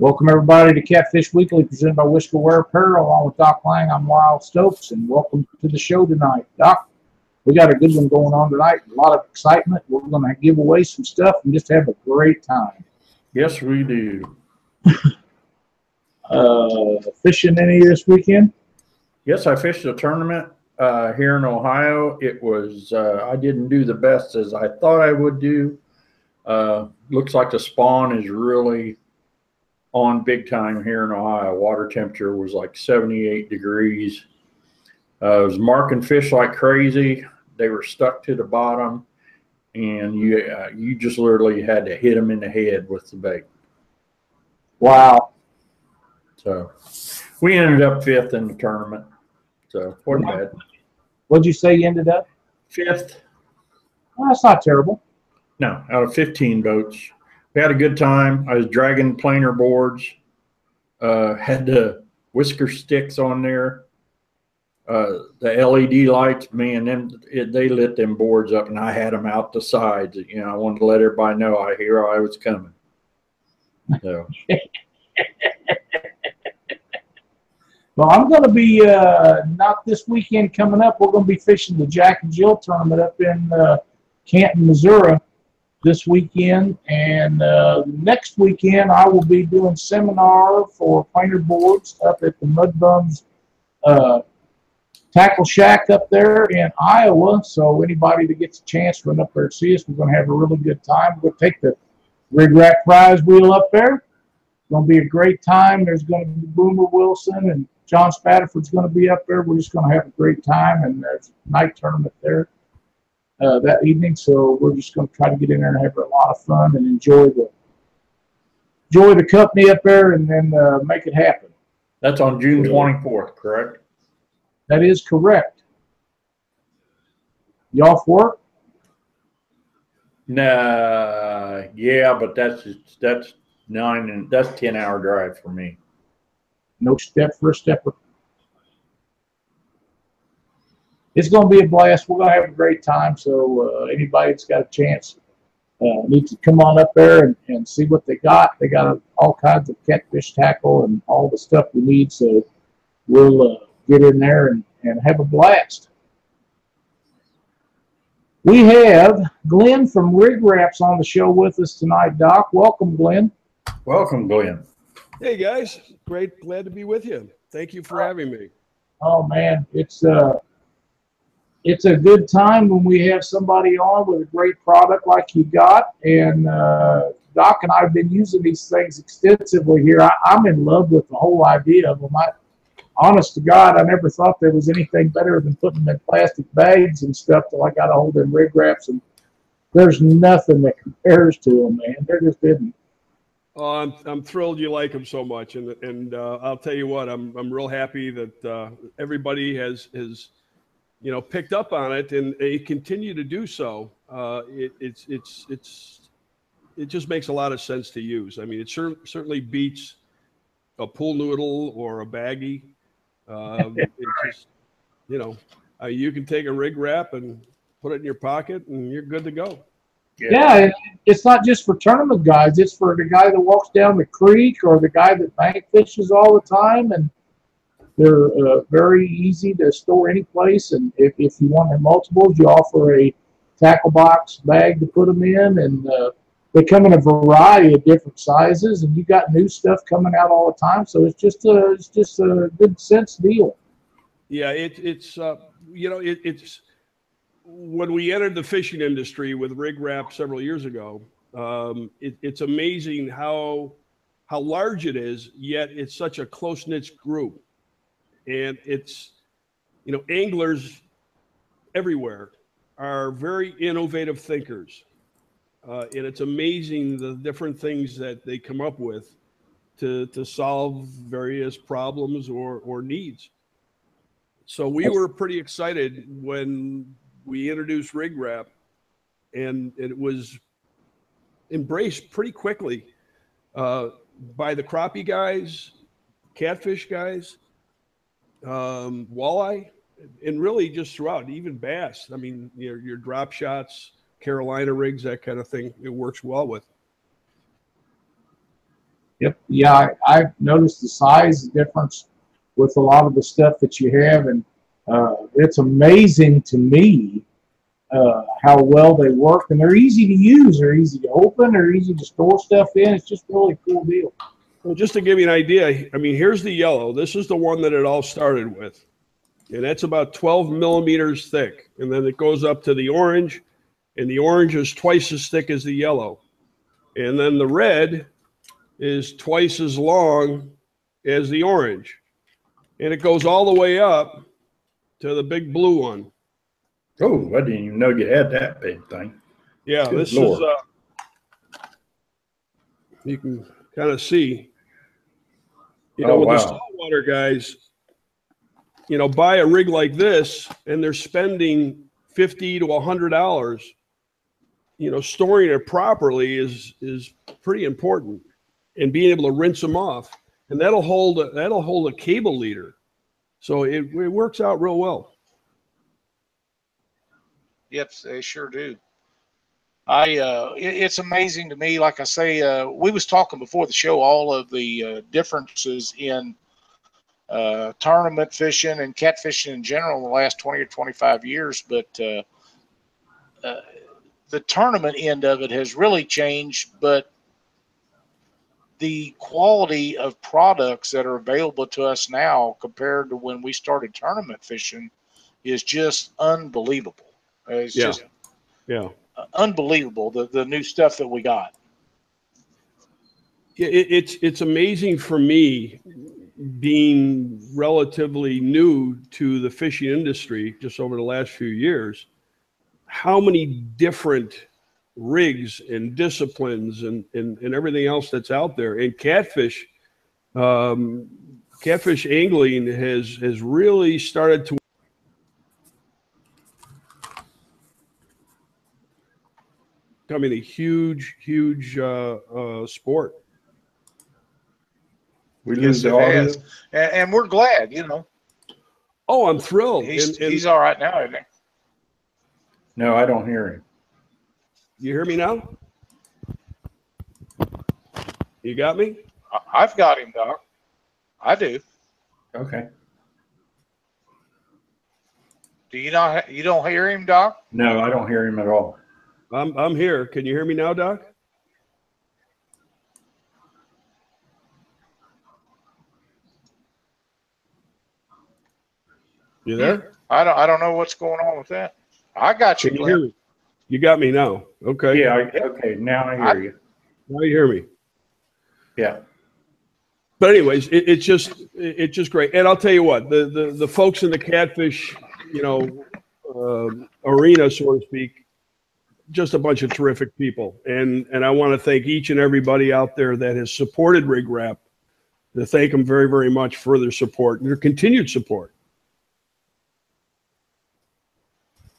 Welcome everybody to Catfish Weekly presented by Whisker Wear Apparel along with Doc Lang. I'm Lyle Stokes and welcome to the show tonight. Doc, we got a good one going on tonight. A lot of excitement. We're going to give away some stuff and just have a great time. Yes, we do. Uh, fishing any this weekend? Yes, I fished a tournament uh, here in Ohio. It was, uh, I didn't do the best as I thought I would do. Uh, looks like the spawn is really on big time here in Ohio. Water temperature was like 78 degrees. Uh, I was marking fish like crazy. They were stuck to the bottom, and you uh, you just literally had to hit them in the head with the bait. Wow. So we ended up fifth in the tournament. So wasn't bad. What'd you say you ended up? Fifth. Well, that's not terrible. No, out of 15 boats. We had a good time. I was dragging planer boards, uh, had the whisker sticks on there, uh, the LED lights, man, them, it, they lit them boards up and I had them out the sides. You know, I wanted to let everybody know I hear I was coming. So, Well, I'm going to be uh, not this weekend coming up. We're going to be fishing the Jack and Jill tournament up in uh, Canton, Missouri this weekend. And uh, next weekend, I will be doing seminar for planer boards up at the Mud Bums uh, Tackle Shack up there in Iowa. So anybody that gets a chance to run up there and see us, we're going to have a really good time. We'll take the rig rack prize wheel up there. It's going to be a great time. There's going to be Boomer Wilson and John Spatterford's going to be up there. We're just going to have a great time, and there's a night tournament there uh, that evening. So we're just going to try to get in there and have a lot of fun and enjoy the enjoy the company up there, and then uh, make it happen. that's on June 24th, correct? That is correct. You off work? Nah, yeah, but that's that's nine and that's 10 hour drive for me. No step for a stepper. It's going to be a blast. We're going to have a great time. So uh, anybody that's got a chance uh, needs to come on up there and, and see what they got. They got uh, all kinds of catfish tackle and all the stuff you need. So we'll uh, get in there and, and have a blast. We have Glenn from Rig Wraps on the show with us tonight, Doc. Welcome, Glenn. Welcome, Glenn. Hey guys, great, glad to be with you. Thank you for having me. Oh man, it's uh it's a good time when we have somebody on with a great product like you got. And uh, Doc and I have been using these things extensively here. I, I'm in love with the whole idea of them. I, honest to God, I never thought there was anything better than putting them in plastic bags and stuff till I got a hold of them rig wraps. And there's nothing that compares to them, man. They're just isn't. Oh, I'm, I'm thrilled you like them so much, and and uh, I'll tell you what, I'm I'm real happy that uh, everybody has has you know picked up on it, and they continue to do so. Uh, it, it's it's it's it just makes a lot of sense to use. I mean, it cer- certainly beats a pool noodle or a baggie. Um, it just you know, uh, you can take a rig wrap and put it in your pocket, and you're good to go. Yeah, it, it's not just for tournament guys. It's for the guy that walks down the creek or the guy that bank fishes all the time. And they're uh, very easy to store any place. And if, if you want them multiples, you offer a tackle box bag to put them in. And uh, they come in a variety of different sizes. And you got new stuff coming out all the time. So it's just a, it's just a good sense deal. Yeah, it, it's uh, you know it, it's when we entered the fishing industry with rig wrap several years ago. Um, it, it's amazing how how large it is, yet it's such a close knit group, and it's you know anglers everywhere are very innovative thinkers, uh, and it's amazing the different things that they come up with to to solve various problems or or needs. So we were pretty excited when we introduced rig wrap and it was embraced pretty quickly uh, by the crappie guys catfish guys um, walleye and really just throughout even bass i mean your, your drop shots carolina rigs that kind of thing it works well with Yep. Yeah, I, I've noticed the size difference with a lot of the stuff that you have, and uh, it's amazing to me uh, how well they work, and they're easy to use. They're easy to open. They're easy to store stuff in. It's just really cool deal. Well, just to give you an idea, I mean, here's the yellow. This is the one that it all started with. And that's about 12 millimeters thick. And then it goes up to the orange, and the orange is twice as thick as the yellow. And then the red is twice as long as the orange. And it goes all the way up to the big blue one. Oh, I didn't even know you had that big thing. Yeah, Good this Lord. is, uh, you can kind of see. You oh, know, Oh, with the wow. saltwater guys, you know, buy a rig like this and they're spending fifty to a hundred dollars. You know, storing it properly is is pretty important, and being able to rinse them off, and that'll hold a, that'll hold a cable leader, so it, it works out real well. Yep, they sure do. I uh, it, it's amazing to me. Like I say, uh, we was talking before the show all of the uh, differences in uh, tournament fishing and catfishing in general in the last twenty or twenty five years, but uh, uh, the tournament end of it has really changed. But the quality of products that are available to us now compared to when we started tournament fishing is just unbelievable. It's Yeah. just Yeah. Unbelievable the, the new stuff that we got. Yeah, it, it's it's amazing for me being relatively new to the fishing industry just over the last few years how many different rigs and disciplines and, and, and everything else that's out there and catfish um, catfish angling has has really started to becoming a huge huge uh, uh, sport We Yes, lose the it audio. has. And, and we're glad, you know, Oh, I'm thrilled. he's, and, and he's all right now, isn't he? No, I don't hear him. you hear me now? You got me? I've got him, Doc. I do. Okay. Do you not? You don't hear him, Doc? No, I don't hear him at all. I'm I'm here. Can you hear me now, Doc? You there? I don't. I don't know what's going on with that. I got you, Can you hear me? You got me now. Okay. Yeah, I, okay, now I hear you. Now you hear me. Yeah. But anyways, it, it's just it, it's just great. And I'll tell you what, the the, the folks in the catfish, you know, um arena, so to speak, just a bunch of terrific people. And and I want to thank each and everybody out there that has supported Rig Wrap. To thank them very very much for their support and their continued support.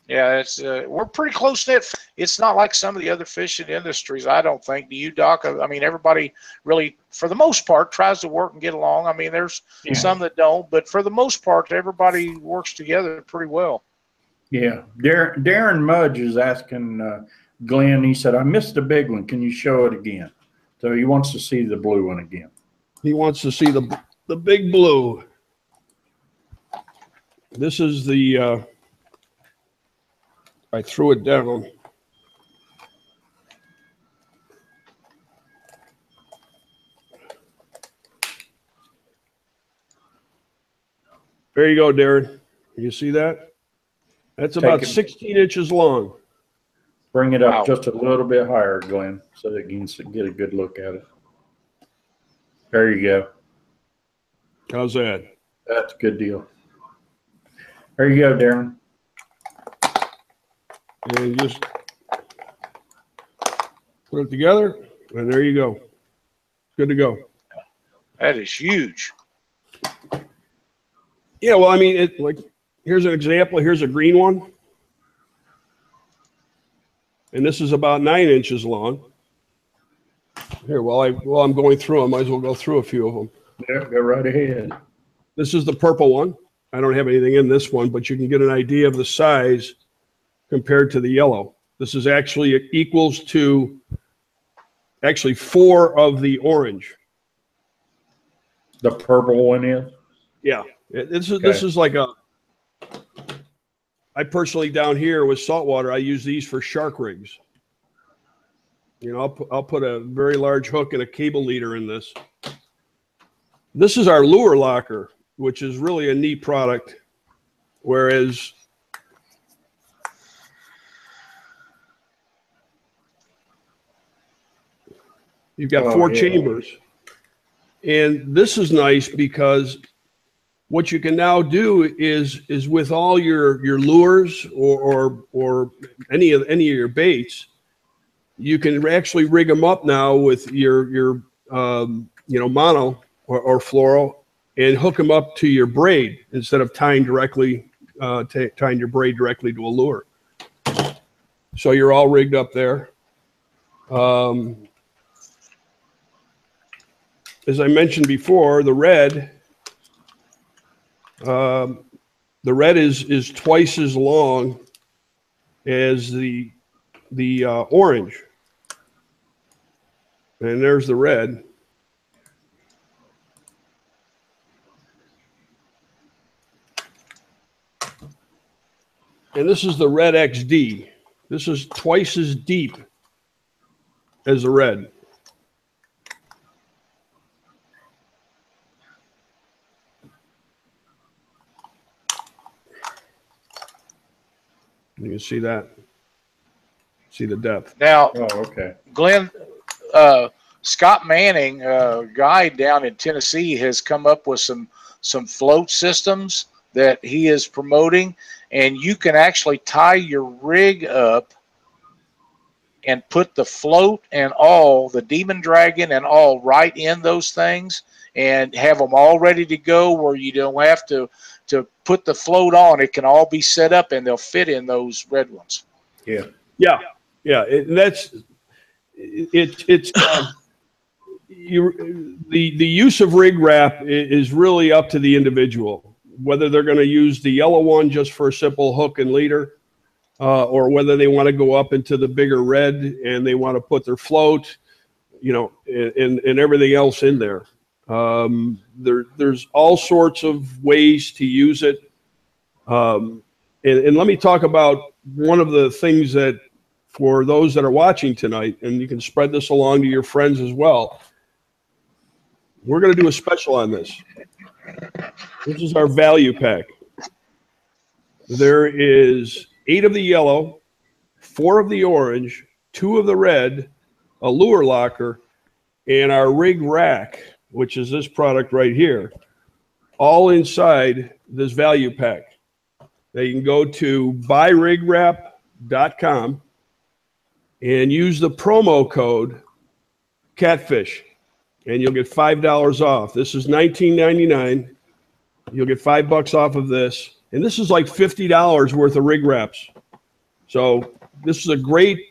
Yeah, it's uh, we're pretty close knit. It's not like some of the other fishing industries. I don't think. Do you, Doc? I mean, everybody really, for the most part, tries to work and get along. I mean, there's Yeah. some that don't, but for the most part, everybody works together pretty well. Yeah. Darren, Mudge is asking uh, Glenn, he said, I missed the big one. Can you show it again? So he wants to see the blue one again. He wants to see the the big blue. This is the. Uh, I threw it down. There you go, Darren. You see that? That's Take about it. 16 inches long. Bring it up Wow. just a little bit higher, Glenn, so that you can s- get a good look at it. There you go. How's that? That's a good deal. There you go, Darren. and just put it together, and there you go. Good to go. That is huge. Yeah, well, I mean, it like here's an example. Here's a green one, and this is about nine inches long. Here, while I while I'm going through, I might as well go through a few of them. Yeah, go right ahead. This is the purple one. I don't have anything in this one, but you can get an idea of the size compared to the yellow. This is actually it equals to actually four of the orange. The purple one is? Yeah, this is this is like a. I personally down here with saltwater, I use these for shark rigs. You know, I'll put, I'll put a very large hook and a cable leader in this. This is our lure locker, which is really a neat product. Whereas you've got Oh, four yeah. chambers. And this is nice because what you can now do is is with all your your lures or or, or any of any of your baits, you can actually rig them up now with your your um, you know mono or, or fluoro and hook them up to your braid instead of tying directly uh, t- tying your braid directly to a lure. So you're all rigged up there. Um, as I mentioned before, the red, um, the red is is twice as long as the the uh, orange, and there's the red. And this is the red XD. This is twice as deep as the red. You can see that. See the depth. Now, Oh, okay. Glenn, uh, Scott Manning, uh, guy down in Tennessee, has come up with some some float systems that he is promoting, and you can actually tie your rig up and put the float and all, the Demon Dragon and all, right in those things, and have them all ready to go, where you don't have to to put the float on. It can all be set up, and they'll fit in those red ones. Yeah. Yeah, yeah, it, that's it. It's um, you. The the use of rig wrap is really up to the individual whether they're going to use the yellow one just for a simple hook and leader, uh, or whether they want to go up into the bigger red and they want to put their float, you know, and and, and everything else in there. Um, there there's all sorts of ways to use it. Um, and, and let me talk about one of the things that for those that are watching tonight, and you can spread this along to your friends as well. We're going to do a special on this. This is our value pack. There is eight of the yellow, four of the orange, two of the red, a lure locker, and our rig rack, which is this product right here, all inside this value pack. You can go to buyrigwrap.com and use the promo code catfish and you'll get five dollars off. This is nineteen ninety nine. You'll get five bucks off of this, and this is like fifty dollars worth of rig wraps. So this is a great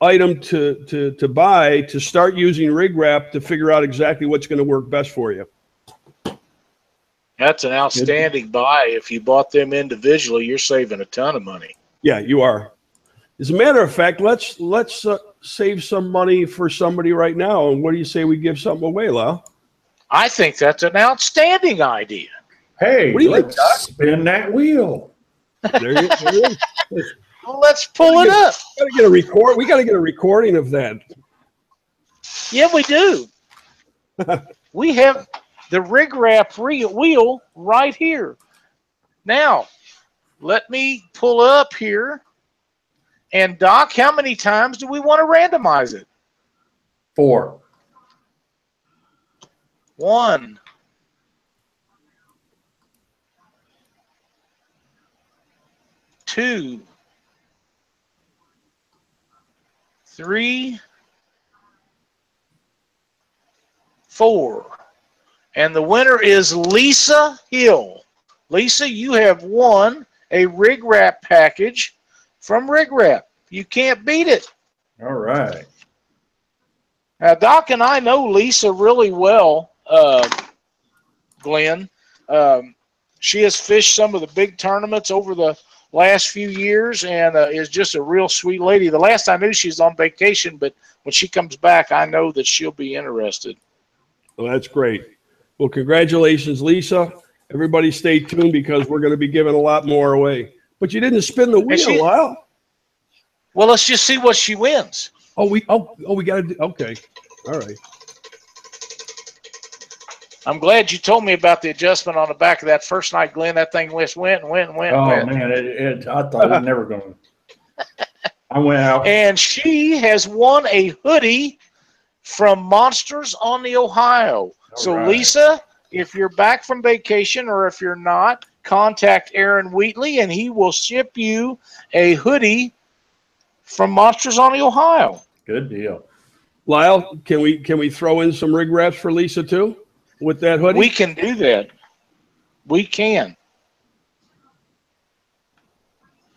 item to to to buy to start using rig wrap to figure out exactly what's going to work best for you. That's an outstanding buy. If you bought them individually, you're saving a ton of money. Yeah, you are. As a matter of fact, let's let's uh, save some money for somebody right now. And what do you say we give something away, Lau? I think that's an outstanding idea. Hey, What do you think, let's spin that wheel. There you, there you is. Well, let's pull it up. Gotta get a record. We got to get a recording of that. Yeah, we do. we have the rig wrap re- wheel right here. Now, let me pull up here. And Doc, how many times do we want to randomize it? Four. One. Two. Three. Four. And the winner is Lisa Hill. Lisa, you have won a rig wrap package from Rig Wrap. You can't beat it. All right. Now, Doc and I know Lisa really well, uh, Glenn. Um, she has fished some of the big tournaments over the last few years and uh, is just a real sweet lady. The last I knew, she's on vacation, but when she comes back, I know that she'll be interested. Well, that's great. Well, congratulations, Lisa. Everybody stay tuned because we're going to be giving a lot more away. But you didn't spin the wheel, she- Lyle. Well, let's just see what she wins. Oh, we oh oh we got to okay. All right. I'm glad you told me about the adjustment on the back of that first night, Glenn. That thing went, went, and went, and went, Oh went. man, it, it, I thought it was never going to. I went out. And she has won a hoodie from Monsters on the Ohio. so, right. Lisa, if you're back from vacation or if you're not, contact Aaron Wheatley and he will ship you a hoodie from Monsters on the Ohio. Good deal. Lyle, can we can we throw in some rig wraps for Lisa too with that hoodie? We can do that. We can.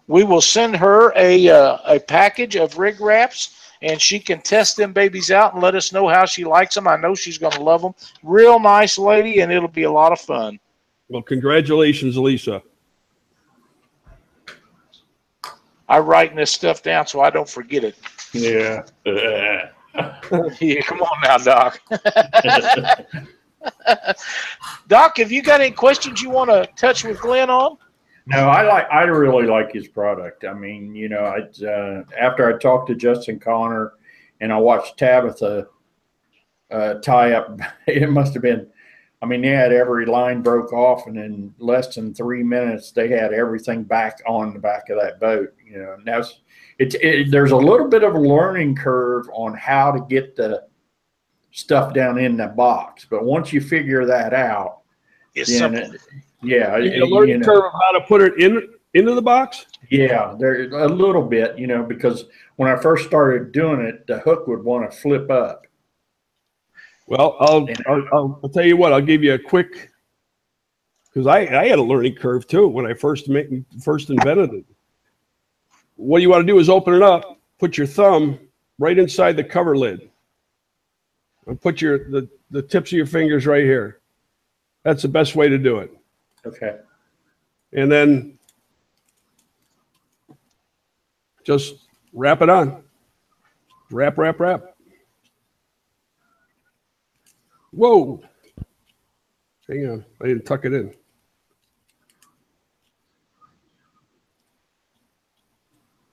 We will send her a uh, a package of rig wraps, and she can test them babies out and let us know how she likes them. I know she's going to love them. Real nice lady, and it'll be a lot of fun. well, congratulations, Lisa. I'm writing this stuff down so I don't forget it. Yeah. yeah, come on now, Doc. Doc, have you got any questions you want to touch with Glenn on? No, I like. I really like his product. I mean, you know, I uh, after I talked to Justin Connor, and I watched Tabitha uh, tie up. It must have been. I mean, they had every line broke off, and in less than three minutes, they had everything back on the back of that boat. You know, and that's it's. It, there's a little bit of a learning curve on how to get the stuff down in the box, but once you figure that out, It's then simple. it, yeah, You it- get learning you know. curve of how to put it in into the box. Yeah, there a little bit, you know, because when I first started doing it, the hook would want to flip up. Well, I'll, I'll, I'll, I'll tell you what. I'll give you a quick because I, I had a learning curve too when I first made, first invented it. What you want to do is open it up, put your thumb right inside the cover lid, and put your the, the tips of your fingers right here. That's the best way to do it. Okay. And then just wrap it on. Wrap, wrap, wrap. Whoa. Hang on. I didn't tuck it in.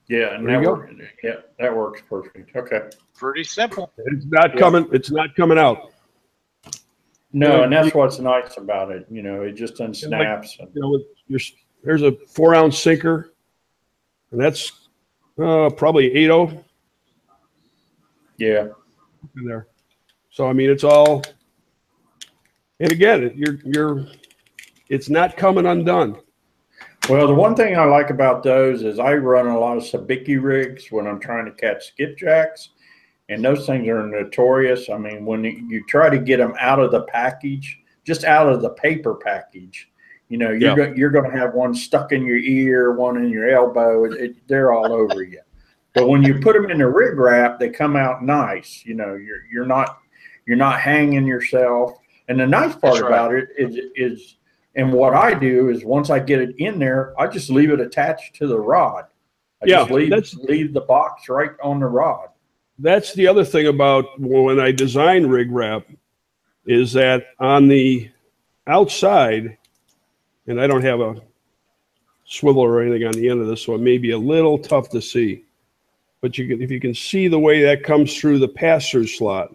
Yeah, and There that you go. works. Yeah, that works perfect. Okay. Pretty simple. It's not Yeah. coming. It's not coming out. No, and that's what's nice about it. You know, it just unsnaps. and- You know, with your, there's a four ounce sinker, and that's uh, probably eight oh yeah. in there. So I mean, it's all. And again, you're you're, it's not coming undone. Well, the one thing I like about those is I run a lot of sabiki rigs when I'm trying to catch skipjacks, and those things are notorious. I mean, when you try to get them out of the package, just out of the paper package, you know, you're Yeah. go, you're going to have one stuck in your ear, one in your elbow. It, it, they're all over you. But when you put them in the rig wrap, they come out nice. You know, you're you're not you're not hanging yourself. And the nice part right. about it is is and what I do is once I get it in there, I just leave it attached to the rod. I Yeah, just leave that's- leave the box right on the rod. That's the other thing about when I design rig wrap is that on the outside, and I don't have a swivel or anything on the end of this, so it may be a little tough to see. But you can, if you can see the way that comes through the pass-through slot.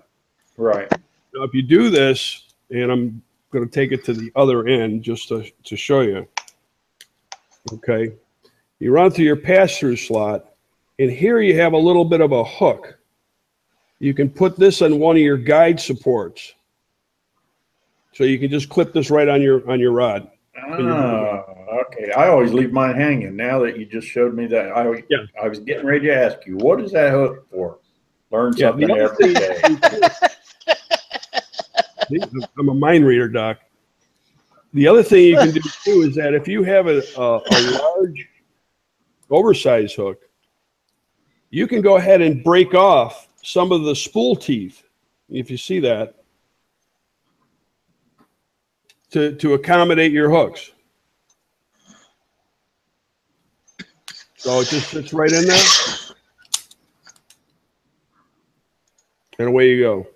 Right. Now, if you do this, and I'm going to take it to the other end just to, to show you. Okay. You run through your pass-through slot, and here you have a little bit of a hook. You can put this on one of your guide supports. So you can just clip this right on your on your rod. Oh, okay. I always leave mine hanging. Now that you just showed me that, I Yeah. I was getting ready to ask you, what is that hook for? Learn something other every day. I'm a mind reader, Doc. The other thing you can do too is that if you have a, a, a large, oversized hook, you can go ahead and break off some of the spool teeth, if you see that, to, to accommodate your hooks. So it just sits right in there. And away you go.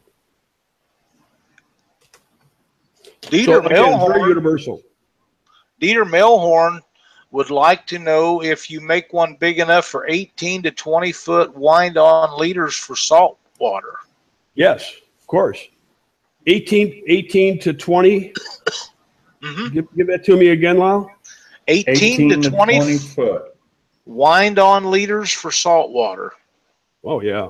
Dieter So again, very Melhorn, universal. Dieter Melhorn would like to know if you make one big enough for 18 to 20 foot wind on leaders for salt water. Yes, of course. 18, 18 to 20. Mhm. Give, give that to me again, Lyle. 18, to 20, foot. wind on leaders for salt water. Oh, yeah.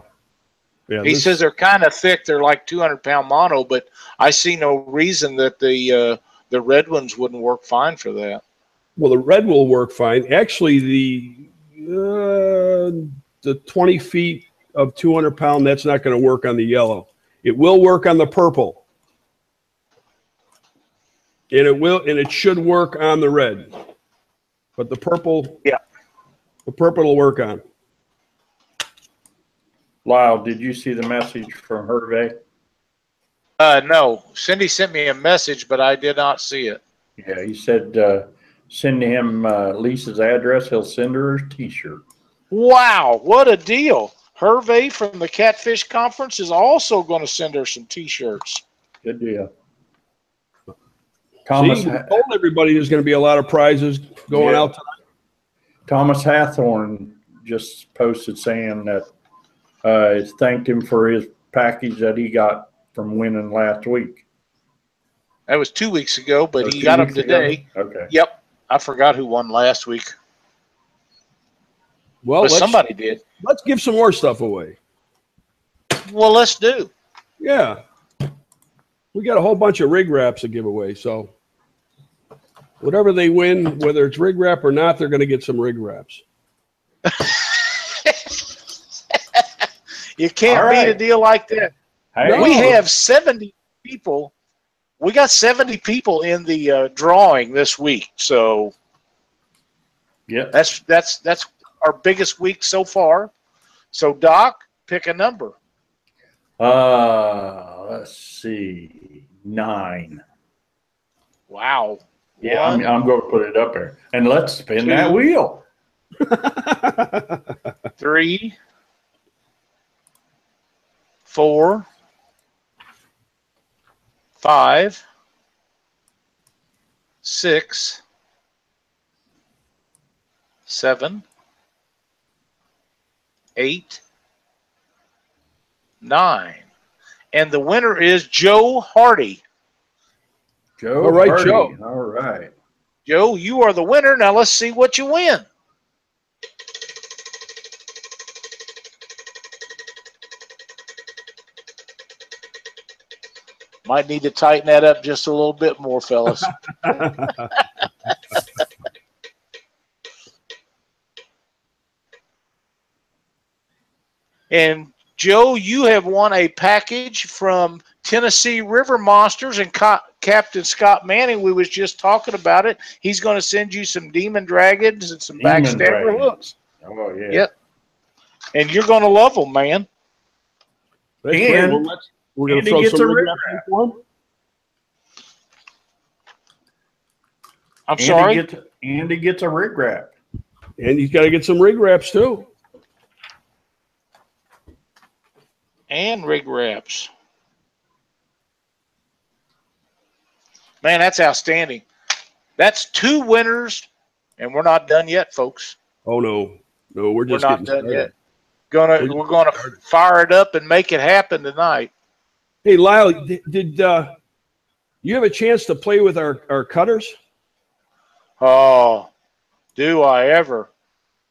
Yeah. He this- says they're kind of thick. They're like 200 pound mono, but I see no reason that the uh, the red ones wouldn't work fine for that. Well, the red will work fine. Actually, the uh, the 20 feet of 200 pound, that's not going to work on the yellow. It will work on the purple. And it will, and it should work on the red. But the purple, Yeah. the purple will work on. Lyle, did you see the message from Hervey? Uh, no, Cindy sent me a message, but I did not see it. Yeah, he said, uh, send him, uh, Lisa's address. He'll send her a t-shirt. Wow, what a deal! Hervey from the Catfish Conference is also going to send her some T-shirts. Good deal. Thomas, See, we told everybody there's going to be a lot of prizes going Yeah. out tonight. Thomas Hathorn just posted saying that, uh, he thanked him for his package that he got from winning last week. That was two weeks ago, but Or he got them weeks ago? today. Okay. Yep, I forgot who won last week, Well, but somebody did. let's give some more stuff away. Well, let's do. Yeah. We got a whole bunch of rig wraps to give away. So whatever they win, whether it's rig wrap or not, they're going to get some rig wraps. You can't All beat a deal like that. Hey, We have 70 people. We got 70 people in the uh, drawing this week. So yeah, that's that's that's our biggest week so far. So Doc, pick a number. Uh, let's see, nine. Wow. Yeah, I'm, I'm going to put it up there. And let's spin that wheel. three, four, five, six, seven, eight, nine. And the winner is Joe Hardy. Joe. All right, Hardy. Joe. All right. Joe, you are the winner. Now let's see what you win. Might need to tighten that up just a little bit more, fellas. And Joe, you have won a package from Tennessee River Monsters and Co- Captain Scott Manning. We was just talking about it. He's going to send you some demon dragons and some Demon backstabber dragons. hooks, Oh, yeah. Yep. and you're going to love them, man. That's great. And Well, let's- we're going and to he throw gets some a rig rig wraps in for 'em. I'm Andy sorry. Gets, Andy gets a rig wrap. And he's got to get some rig wraps too. and rig wraps. Man, that's outstanding. That's two winners, and we're not done yet, folks. Oh no, no, we're We're just not done started. yet. Gonna we're gonna fire it up and make it happen tonight. Hey, Lyle, did, did uh, you have a chance to play with our, our cutters? Oh, do I ever?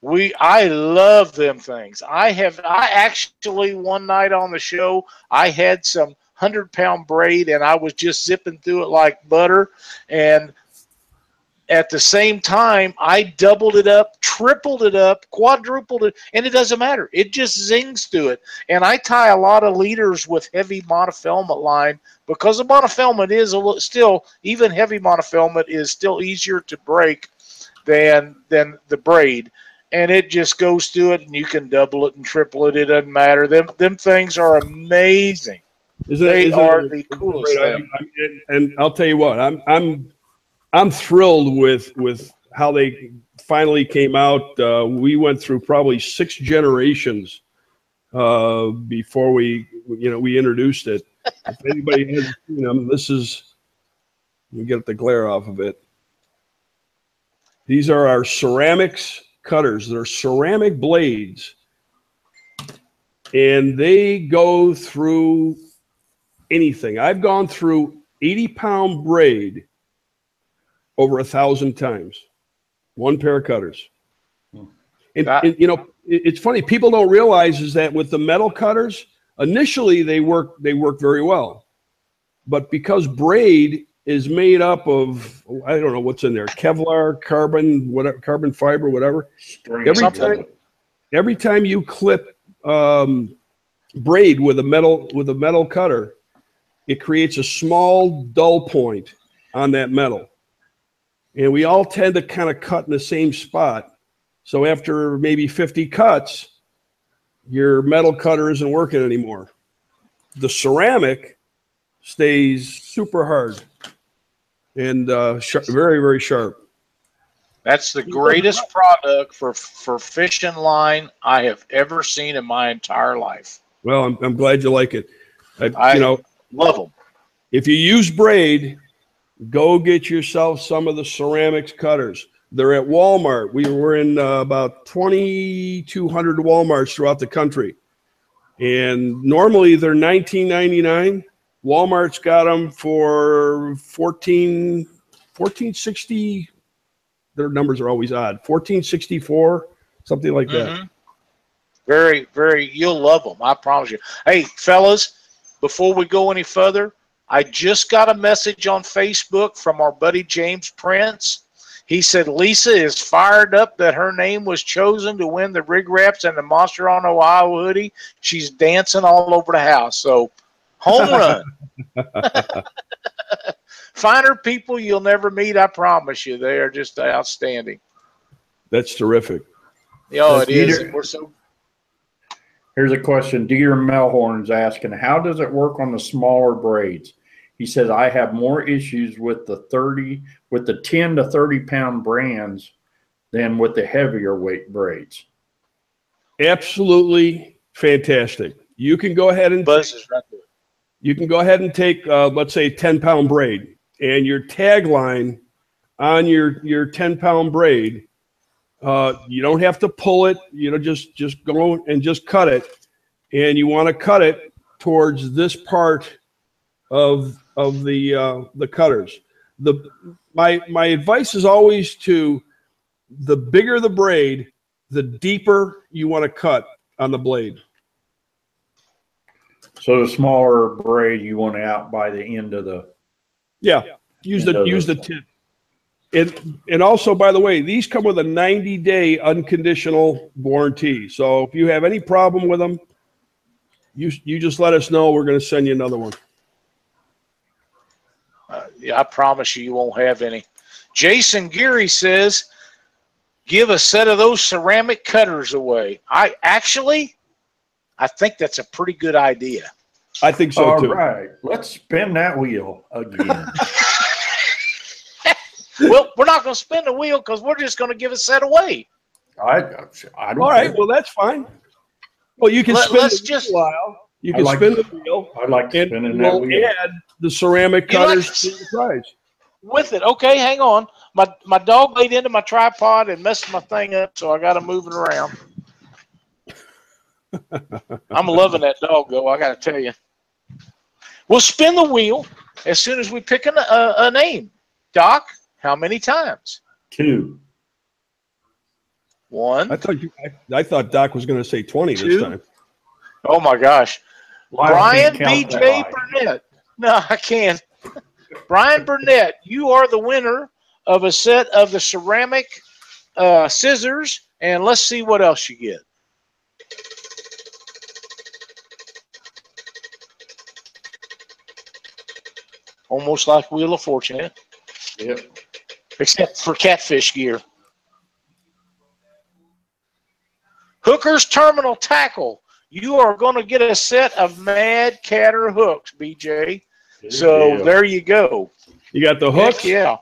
We I love them things. I have I actually one night on the show I had some hundred pound braid and I was just zipping through it like butter and at the same time I doubled it up, tripled it up, quadrupled it, and it doesn't matter. It just zings through it. And I tie a lot of leaders with heavy monofilament line because the monofilament is a little, still even heavy monofilament is still easier to break than than the braid and it just goes through it and you can double it and triple it it doesn't matter them them things are amazing Isn't They isn't are it- the coolest. I- I- and, and I'll tell you what, I'm I'm I'm thrilled with with how they finally came out. Uh, we went through probably six generations uh, before we you know we introduced it. If anybody has, you know, this is me get the glare off of it. These are our ceramics cutters. They're ceramic blades. And they go through anything. I've gone through 80 pound braid over a thousand times. One pair of cutters. And, That- and, you know, it's funny. People don't realize is that with the metal cutters, initially they work they work very well, but because braid is made up of I don't know what's in there Kevlar, carbon, whatever, carbon fiber, whatever. String Every something. time- Every time you clip um, braid with a metal with a metal cutter, it creates a small dull point on that metal, and we all tend to kind of cut in the same spot. So after maybe 50 cuts, your metal cutter isn't working anymore. The ceramic stays super hard and uh, very, very sharp. That's the greatest product for for fishing line I have ever seen in my entire life. Well, I'm, I'm glad you like it. I, I- you know, Love them. if you use braid, go get yourself some of the ceramics cutters. They're at Walmart. We were in uh, about 2,200 Walmarts throughout the country. And normally they're 19.99. Walmart's got them for 14, 1460. Their numbers are always odd. 1464, something like that. Mhm. Very, very. You'll love them. I promise you. Hey, fellas, before we go any further, I just got a message on Facebook from our buddy James Prince. He said Lisa is fired up that her name was chosen to win the Rig Wraps and the Monster on Ohio hoodie. She's dancing all over the house. So, home run. Finer people you'll never meet, I promise you. They are just outstanding. That's terrific. Oh, it is. We're so Here's a question. Dieter Melhorn's asking, how does it work on the smaller braids? He says, I have more issues with the 30, with the 10 to 30 pound brands than with the heavier weight braids. Absolutely fantastic. You can go ahead and buzzes right there. you can go ahead and take uh, let's say 10 pound braid and your tagline on your your 10 pound braid uh, you don't have to pull it you know just just go and just cut it. And you want to cut it towards this part of of the uh, the cutters. The my my advice is always to the bigger the braid the deeper you want to cut on the blade. So the smaller braid you want out by the end of the, Yeah, use the use the tip. And and also, by the way, these come with a 90 day unconditional warranty. So if you have any problem with them, you you just let us know. We're going to send you another one. Uh, yeah, I promise you, you won't have any. Jason Geary says, "Give a set of those ceramic cutters away." I actually, I think that's a pretty good idea. I think so all too. right, let's spin that wheel again. well, we're not going to spin the wheel because we're just going to give a set away. I, I don't All right, care. well that's fine. Well, you can Let- spin let's the just- wheel while. You I can like- spin the wheel, I'd like to and spin that we'll wheel. add the ceramic You like- cutters to the prize. With it, okay. Hang on. My my dog laid into my tripod and messed my thing up, so I got to move it around. I'm loving that dog, though. I got to tell you. We'll spin the wheel as soon as we pick a, a, uh, a name. Doc, how many times? Two. One. I thought you. I, I thought Doc was going to say 20 this time. Oh my gosh. Well, I Brian can't count that B.J. Burnett. No, I can't. Brian Burnett, you are the winner of a set of the ceramic uh, scissors, and let's see what else you get. Almost like Wheel of Fortune, eh? Yep. Except for catfish gear. Hooker's Terminal Tackle. You are going to get a set of Mad Catter hooks, BJ. So Yeah. there you go. You got the Heck yeah.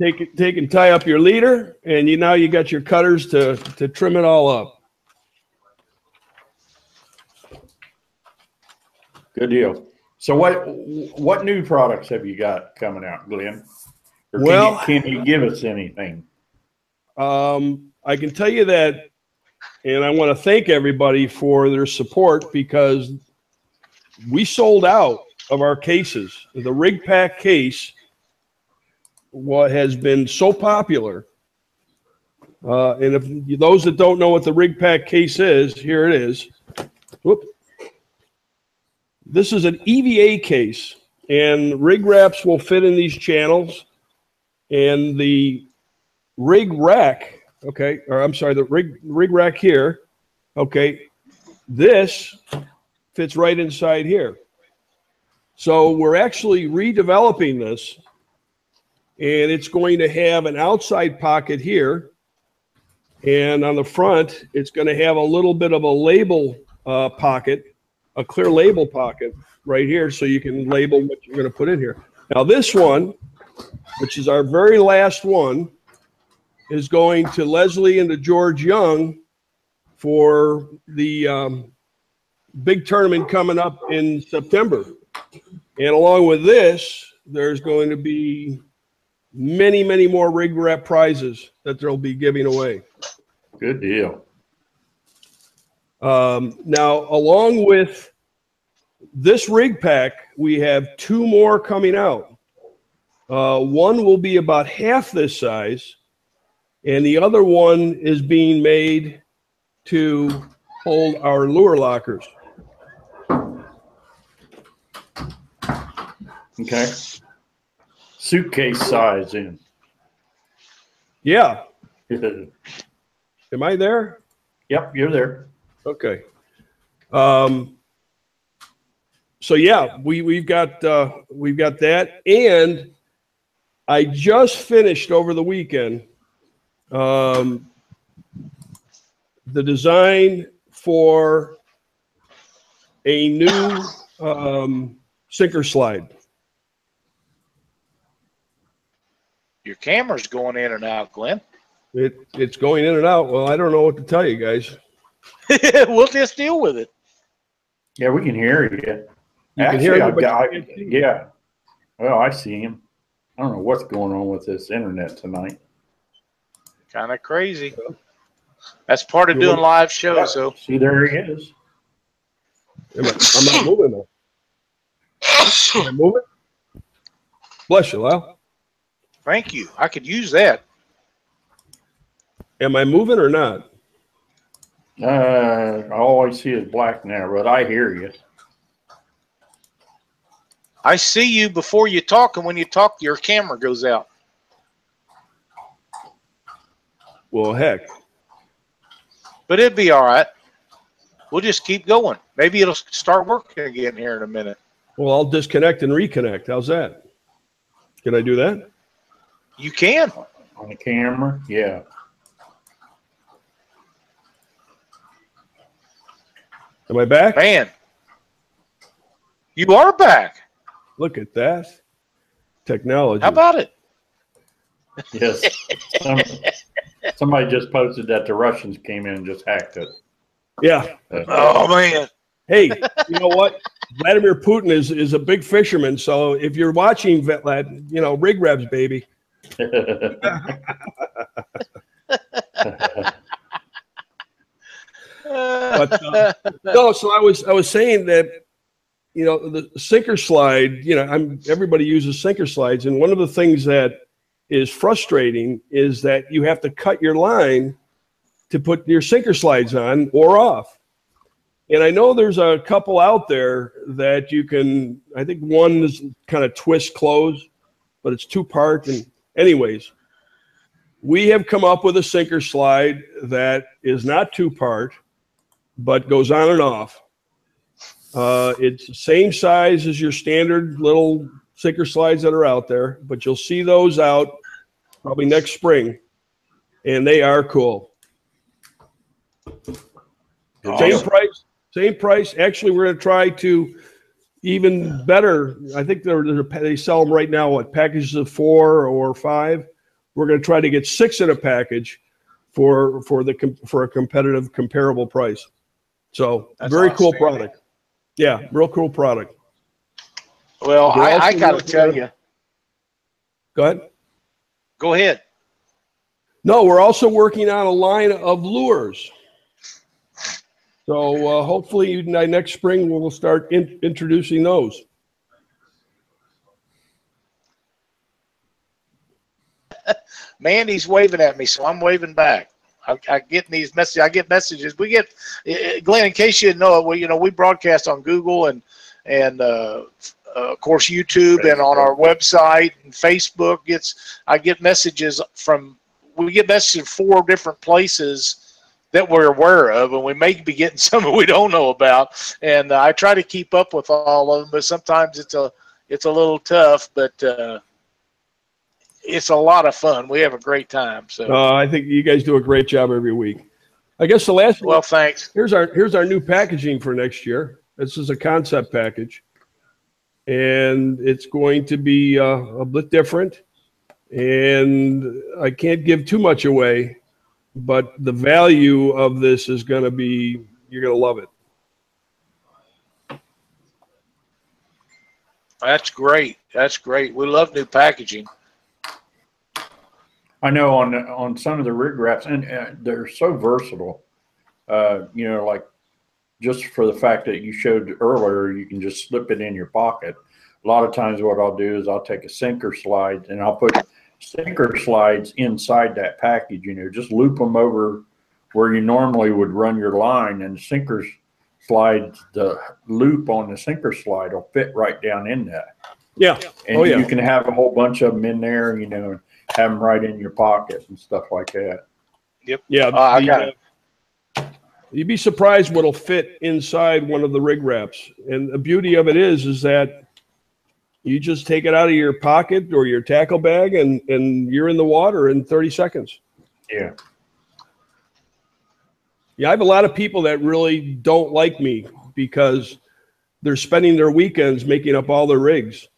take it, take and tie up your leader, and you now you got your cutters to to trim it all up. Good deal. So what, what new products have you got coming out, Glenn? Or can you- Well- Can you give us anything? Um, I can tell you that, and I want to thank everybody for their support because we sold out of our cases. The rig pack case, what has been so popular. Uh, and if those that don't know what the rig pack case is, here it is. Whoop. This is an EVA case, and rig wraps will fit in these channels. And the rig rack, okay, or I'm sorry, the rig rig rack here, okay, this fits right inside here. So we're actually redeveloping this, and it's going to have an outside pocket here, and on the front, it's going to have a little bit of a label uh, pocket, a clear label pocket right here, so you can label what you're going to put in here. Now this one, which is our very last one, is going to Leslie and to George Young for the um, big tournament coming up in September. And along with this, there's going to be many, many more rig wrap prizes that they'll be giving away. Good deal. Um, now, along with this rig pack, we have two more coming out. Uh, one will be about half this size, and the other one is being made to hold our lure lockers. Okay. Suitcase size in. Yeah, am I there? Yep, you're there. Okay. Um, so yeah, we, we've got, uh, we've got that. And I just finished over the weekend, um, the design for a new, um, sinker slide. Your camera's going in and out, Glenn. It, it's going in and out. Well, I don't know what to tell you guys. we'll just deal with it. Yeah, we can hear you. You can hear Actually, I've got, you can't see me. yeah. Well, I see him. I don't know what's going on with this internet tonight. Kind of crazy. That's part of doing live shows, though. See, there he is. Am I, I'm not moving though. Am I moving? Bless you, Lyle. Thank you. I could use that. Am I moving or not? Uh, all I see is black now, but I hear you. I see you before you talk, and when you talk, your camera goes out. Well, heck. But it'd be all right. We'll just keep going. Maybe it'll start working again here in a minute. Well, I'll disconnect and reconnect. How's that? Can I do that? You can. On the camera, yeah. Am I back? Man, you are back. Look at that. Technology. How about it? Yes. Some, somebody just posted that the Russians came in and just hacked it. yeah. Uh, Oh, man. Hey, you know what? Vladimir Putin is, is a big fisherman. So if you're watching, Vetlad, you know, rig revs, baby. But, uh, no, so I was I was saying that you know the sinker slide. You know, I'm everybody uses sinker slides, and one of the things that is frustrating is that you have to cut your line to put your sinker slides on or off. And I know there's a couple out there that you can. I think one is kind of twist close, but it's two part. And anyways, we have come up with a sinker slide that is not two part but goes on and off. Uh, it's the same size as your standard little sinker slides that are out there, but you'll see those out probably next spring, and they are cool. Same price, same price. Actually, we're going to try to even better. I think they're, they're, they sell them right now. What packages of four or five? We're going to try to get six in a package for for the for a competitive comparable price. So That's very cool product. Yeah, real cool product. Well, I, I got to tell you. Go ahead. Go ahead. No, we're also working on a line of lures. So uh, hopefully n- next spring we'll start in, introducing those. Mandy's waving at me, so I'm waving back. I, I get these messages. I get messages. We get eh, Glenn. In case you didn't know it, we you know we broadcast on Google and and uh, uh, of course YouTube and on our website and Facebook. Gets I get messages from we get messages from four different places that we're aware of, and we may be getting some we don't know about. And uh, I try to keep up with all of them, but sometimes it's a it's a little tough. But uh, it's a lot of fun. We have a great time. So, Uh, I think you guys do a great job every week. I guess the last well, thanks. here's our here's our new packaging for next year. This is a concept package, and it's going to be uh, a bit different. And I can't give too much away, but the value of this is going to be you're going to love it. That's great. That's great. We love new packaging. I know on on some of the rig wraps, and uh, they're so versatile. Uh, you know, like just for the fact that you showed earlier, you can just slip it in your pocket. A lot of times, what I'll do is I'll take a sinker slide and I'll put sinker slides inside that package. You know, just loop them over where you normally would run your line, and sinkers slide the loop on the sinker slide will fit right down in that. Yeah. And Oh, yeah. you can have a whole bunch of them in there, you know, have them right in your pocket and stuff like that. Yep. Yeah. Uh, I got it. uh, You'd be surprised what'll fit inside one of the rig wraps. And the beauty of it is, is that you just take it out of your pocket or your tackle bag and, and you're in the water in 30 seconds. Yeah. Yeah, I have a lot of people that really don't like me because they're spending their weekends making up all their rigs.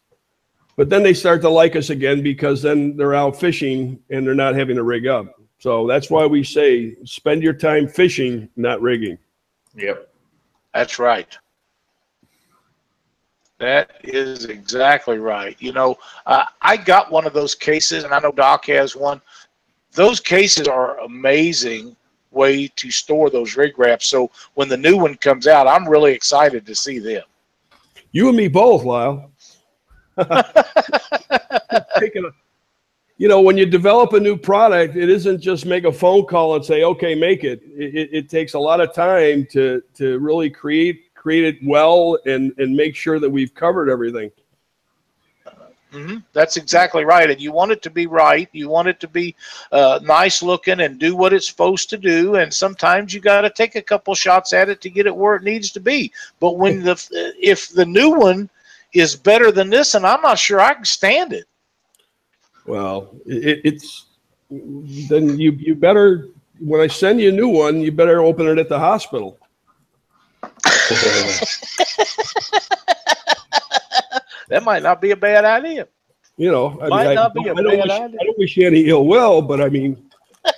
But then they start to like us again because then they're out fishing and they're not having to rig up. So that's why we say spend your time fishing, not rigging. Yep. That's right. That is exactly right. You know, uh, I got one of those cases, and I know Doc has one. Those cases are amazing way to store those rig wraps. So when the new one comes out, I'm really excited to see them. You and me both, Lyle. You know, when you develop a new product, it isn't just make a phone call and say, "Okay, make it." It, it, takes a lot of time to to really create create it well and and make sure that we've covered everything. hmm That's exactly right. And you want it to be right. You want it to be uh, nice looking and do what it's supposed to do. And sometimes you got to take a couple shots at it to get it where it needs to be. But when the if the new one is better than this, and I'm not sure I can stand it. Well, it, it's then you you better when I send you a new one, you better open it at the hospital. That might not be a bad idea. You know, I, Might I, not be a I don't bad wish, idea. I don't wish you any ill will, but I mean,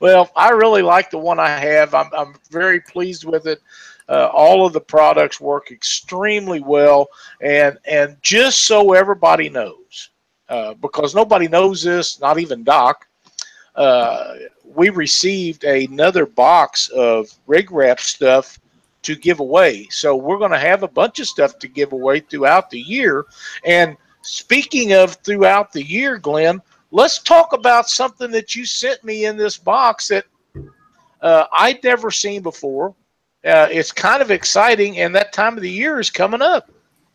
Well, I really like the one I have. I'm, I'm very pleased with it. Uh, all of the products work extremely well, and and just so everybody knows, uh, because nobody knows this, not even Doc. Uh, we received another box of rig wrap stuff to give away. So we're going to have a bunch of stuff to give away throughout the year. And speaking of throughout the year, Glenn, let's talk about something that you sent me in this box that uh, I'd never seen before. Uh, it's kind of exciting, and that time of the year is coming up.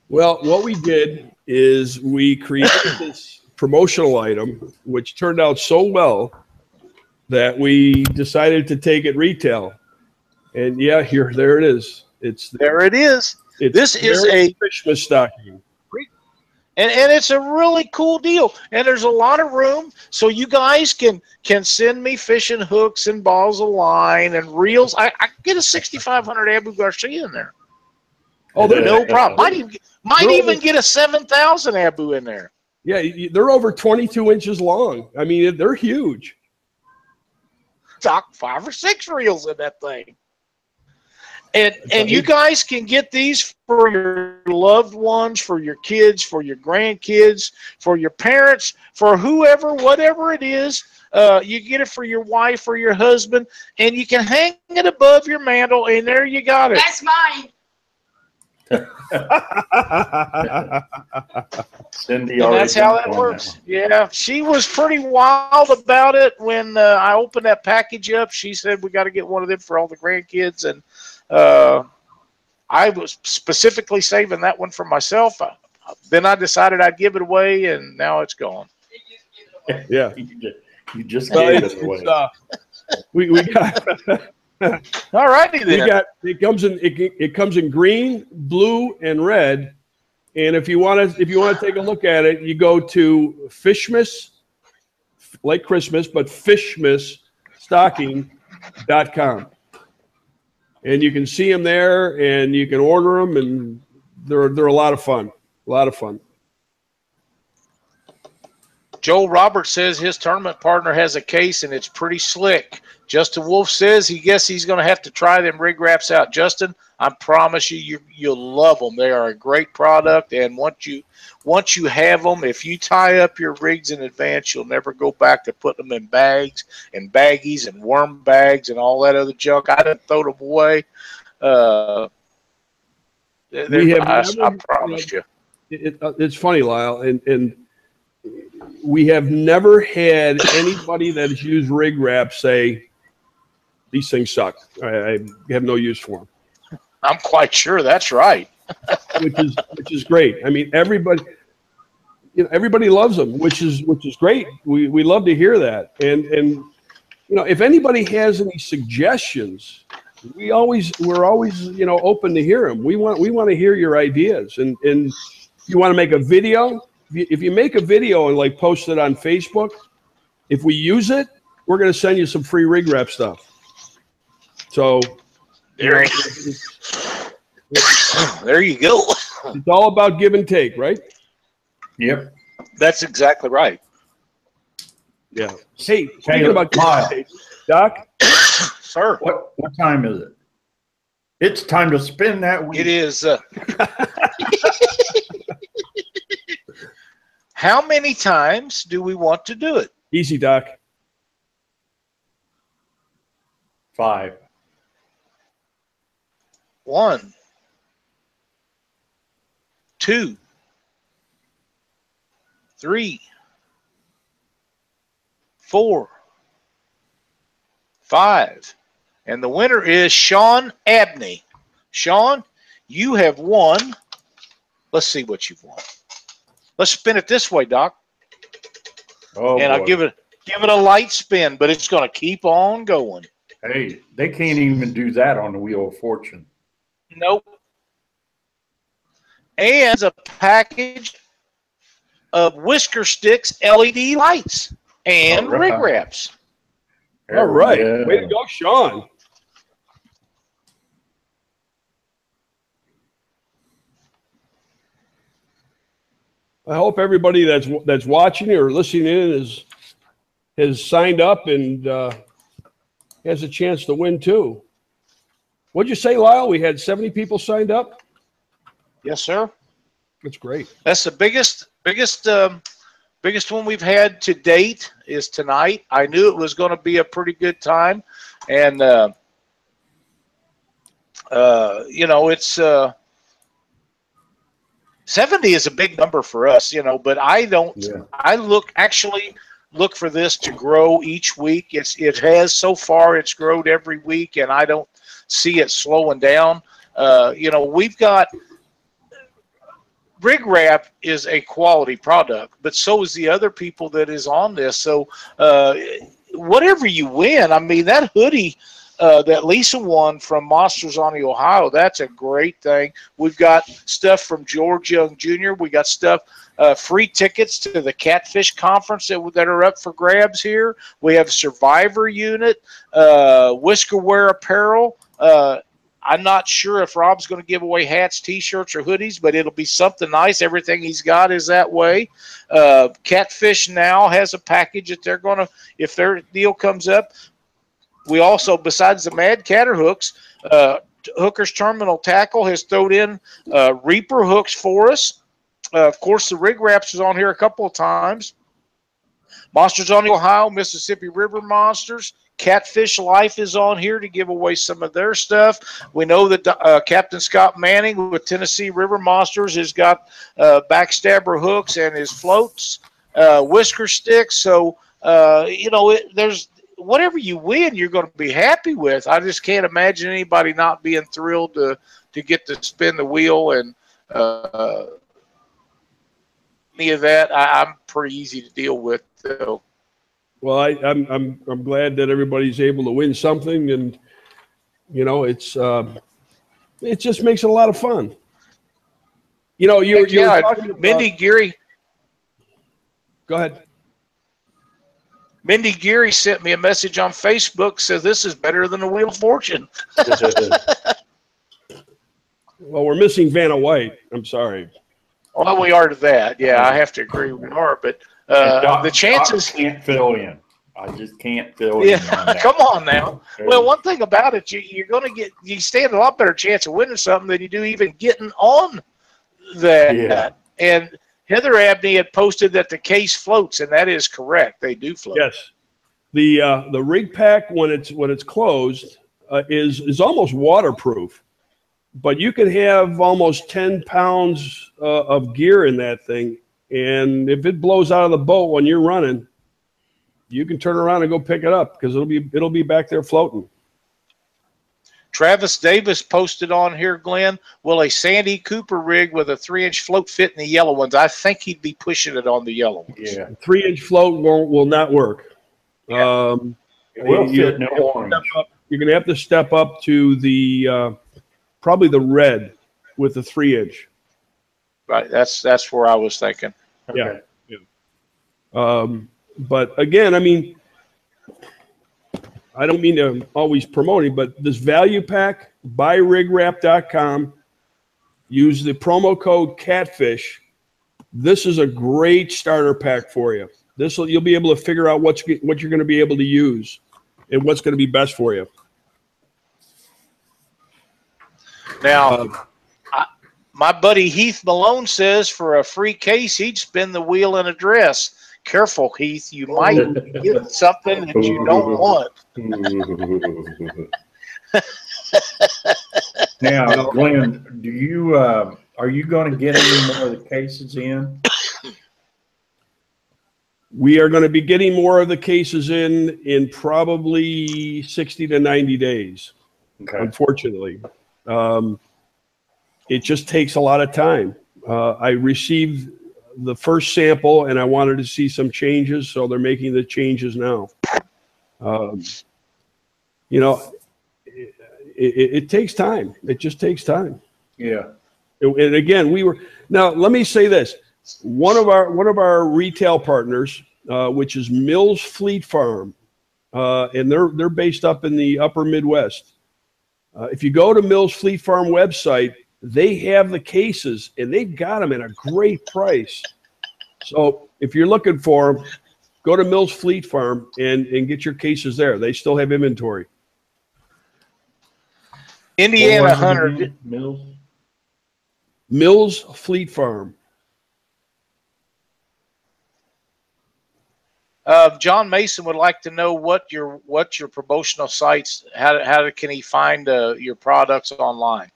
Well, what we did is we created this promotional item, which turned out so well that we decided to take it retail. And yeah, here, there it is. It's There it is. it's This is a Christmas stocking. And, and it's a really cool deal. And there's a lot of room so you guys can can send me fishing hooks and balls of line and reels. I, I get a 6500 abu garcia in there. Oh, no problem. Might even might even get a 7000 abu in there. Yeah, they're over 22 inches long. I mean, they're huge. Doc five or six reels in that thing And and you guys can get these for your loved ones, for your kids, for your grandkids, for your parents, for whoever, whatever it is. Uh, you get it for your wife or your husband, and you can hang it above your mantle, and there you got it. That's mine. Cindy And that's how that jumped on works. Yeah, she was pretty wild about it when uh, I opened that package up. She said we got to get one of them for all the grandkids, and uh, I was specifically saving that one for myself. Uh, then I decided I'd give it away, and now it's gone. Yeah. You just, Well, gave it away. uh, we, we got All righty we then. got it comes in it, it comes in green, blue, and red. And if you want to if you want to take a look at it, you go to Fishmas, like Christmas, but fishmasstocking.com. And you can see them there and you can order them and they're they're a lot of fun. A lot of fun. Joel Roberts says his tournament partner has a case and it's pretty slick. Justin Wolf says he guess he's going to have to try them rig wraps out. Justin, I promise you, you you'll love them. They are a great product, and once you once you have them, if you tie up your rigs in advance, you'll never go back to putting them in bags and baggies and worm bags and all that other junk. I didn't throw them away. Uh, We have I, I never- promised you. it, it, it's funny, Lyle, and and we have never had anybody that has used rig wrap say these things suck. I, I have no use for them, I'm quite sure that's right. which is which is great. I mean, everybody, you know, everybody loves them, which is which is great. We we love to hear that, and and you know, if anybody has any suggestions, we always we're always you know open to hear them. We want we want to hear your ideas, and and you want to make a video. If you, if you make a video and like post it on Facebook, if we use it, we're going to send you some free rig wrap stuff. So you know, There, it's, it's- there you go. it's all about give and take, right? Yep. That's exactly right. Yeah. Hey, speaking Hey, about give and Lyle. take, Doc, Sir, What what time is it? It's time to spin that wheel. it is. Uh, how many times do we want to do it? easy, Doc. Five. One, two, three, four, five. And the winner is Sean Abney. Sean, you have won. Let's see what you've won. Let's spin it this way, Doc. Oh, and I'll give it give it a light spin, but it's going to keep on going. Hey, they can't even do that on the Wheel of Fortune. Nope. And a package of Whisker Sticks LED lights and All right. rig wraps. All right. Yeah. Way to go, Sean. I hope everybody that's that's watching or listening in is has signed up and uh, has a chance to win too. What'd you say, Lyle? We had 70 people signed up. Yes, sir. That's great. That's the biggest biggest um, biggest one we've had to date is tonight. I knew it was going to be a pretty good time, and uh, uh, you know it's uh, seventy is a big number for us, you know. But I don't. Yeah. I look actually look for this to grow each week. It's it has so far. It's grown every week, and I don't see it slowing down. Uh, you know, we've got rig wrap is a quality product, but so is the other people that is on this. So uh, whatever you win, I mean that hoodie uh, that Lisa won from Monsters on the Ohio, that's a great thing. We've got stuff from George Young Jr. We got stuff. Uh, free tickets to the Catfish Conference that, that are up for grabs here. We have Survivor Unit, uh, Whiskerware Apparel. Uh, I'm not sure if Rob's going to give away hats, T-shirts, or hoodies, but it'll be something nice. Everything he's got is that way. Uh, Catfish now has a package that they're going to, if their deal comes up. We also, besides the Mad Catter hooks, uh, Hooker's Terminal Tackle has thrown in uh, Reaper hooks for us. Uh, of course, the Rig Wraps is on here a couple of times. Monsters on the Ohio, Mississippi River Monsters. Catfish Life is on here to give away some of their stuff. We know that uh, Captain Scott Manning with Tennessee River Monsters has got uh, backstabber hooks and his floats, uh, whisker sticks. So, uh, you know, it, there's whatever you win, you're going to be happy with. I just can't imagine anybody not being thrilled to, to get to spin the wheel and uh, any of that. I, I'm pretty easy to deal with. So. Well, I, I'm, I'm, I'm glad that everybody's able to win something and, you know, it's, um, it just makes it a lot of fun. You know, you're, you're yeah, talking about, Mindy Geary. go ahead. Mindy Geary sent me a message on Facebook. Says this is better than the Wheel of Fortune. Well, we're missing Vanna White. I'm sorry. Well, we are to that. Yeah, I have to agree we are. But uh, Doc- the chances. Doc can't fill in. I just can't fill in. Yeah, on come on now. Well, one thing about it, you, you're going to get you stand a lot better chance of winning something than you do even getting on that. Yeah. And Heather Abney had posted that the case floats, and that is correct. They do float. Yes. The, uh, the rig pack when it's, when it's closed, uh, is, is almost waterproof. But you can have almost 10 pounds, uh, of gear in that thing. And if it blows out of the boat when you're running, you can turn around and go pick it up because it'll be, it'll be back there floating. Travis Davis posted on here, Glenn. Will a Santee Cooper rig with a three inch float fit in the yellow ones? I think he'd be pushing it on the yellow ones. Yeah. Three inch float won't, will not work. Um, It will You- fit in the orange. step up- You're gonna have to step up to the, uh, probably the red with the three inch. Right. That's that's where I was thinking. Yeah. Um, but again, I mean, I don't mean to always promote it, but this value pack, buyrigwrap.com, use the promo code catfish. This is a great starter pack for you. This will, you'll be able to figure out what's, what you're going to be able to use and what's going to be best for you. Now, Uh, my buddy Heath Malone says for a free case, he'd spin the wheel in a dress. Careful, Heath. You might get something that you don't want. Now, Glenn, do you, uh, are you going to get any more of the cases in? We are going to be getting more of the cases in, in probably 60 to 90 days. Okay. unfortunately. Um, it just takes a lot of time. Uh, I received the first sample and I wanted to see some changes, so they're making the changes now. Um, you know, it, it, it takes time. It just takes time. Yeah. And and again, we were now. Let me say this: one of our one of our retail partners, uh, which is Mills Fleet Farm, uh, and they're they're based up in the Upper Midwest. Uh, if you go to Mills Fleet Farm website, they have the cases and they've got them at a great price. So if you're looking for them, go to Mills Fleet Farm and and get your cases there. They still have inventory. Indiana What was it Hunter. again? Mills? Mills Fleet Farm. Uh, John Mason would like to know what your what your promotional sites. How how can he find uh, your products online?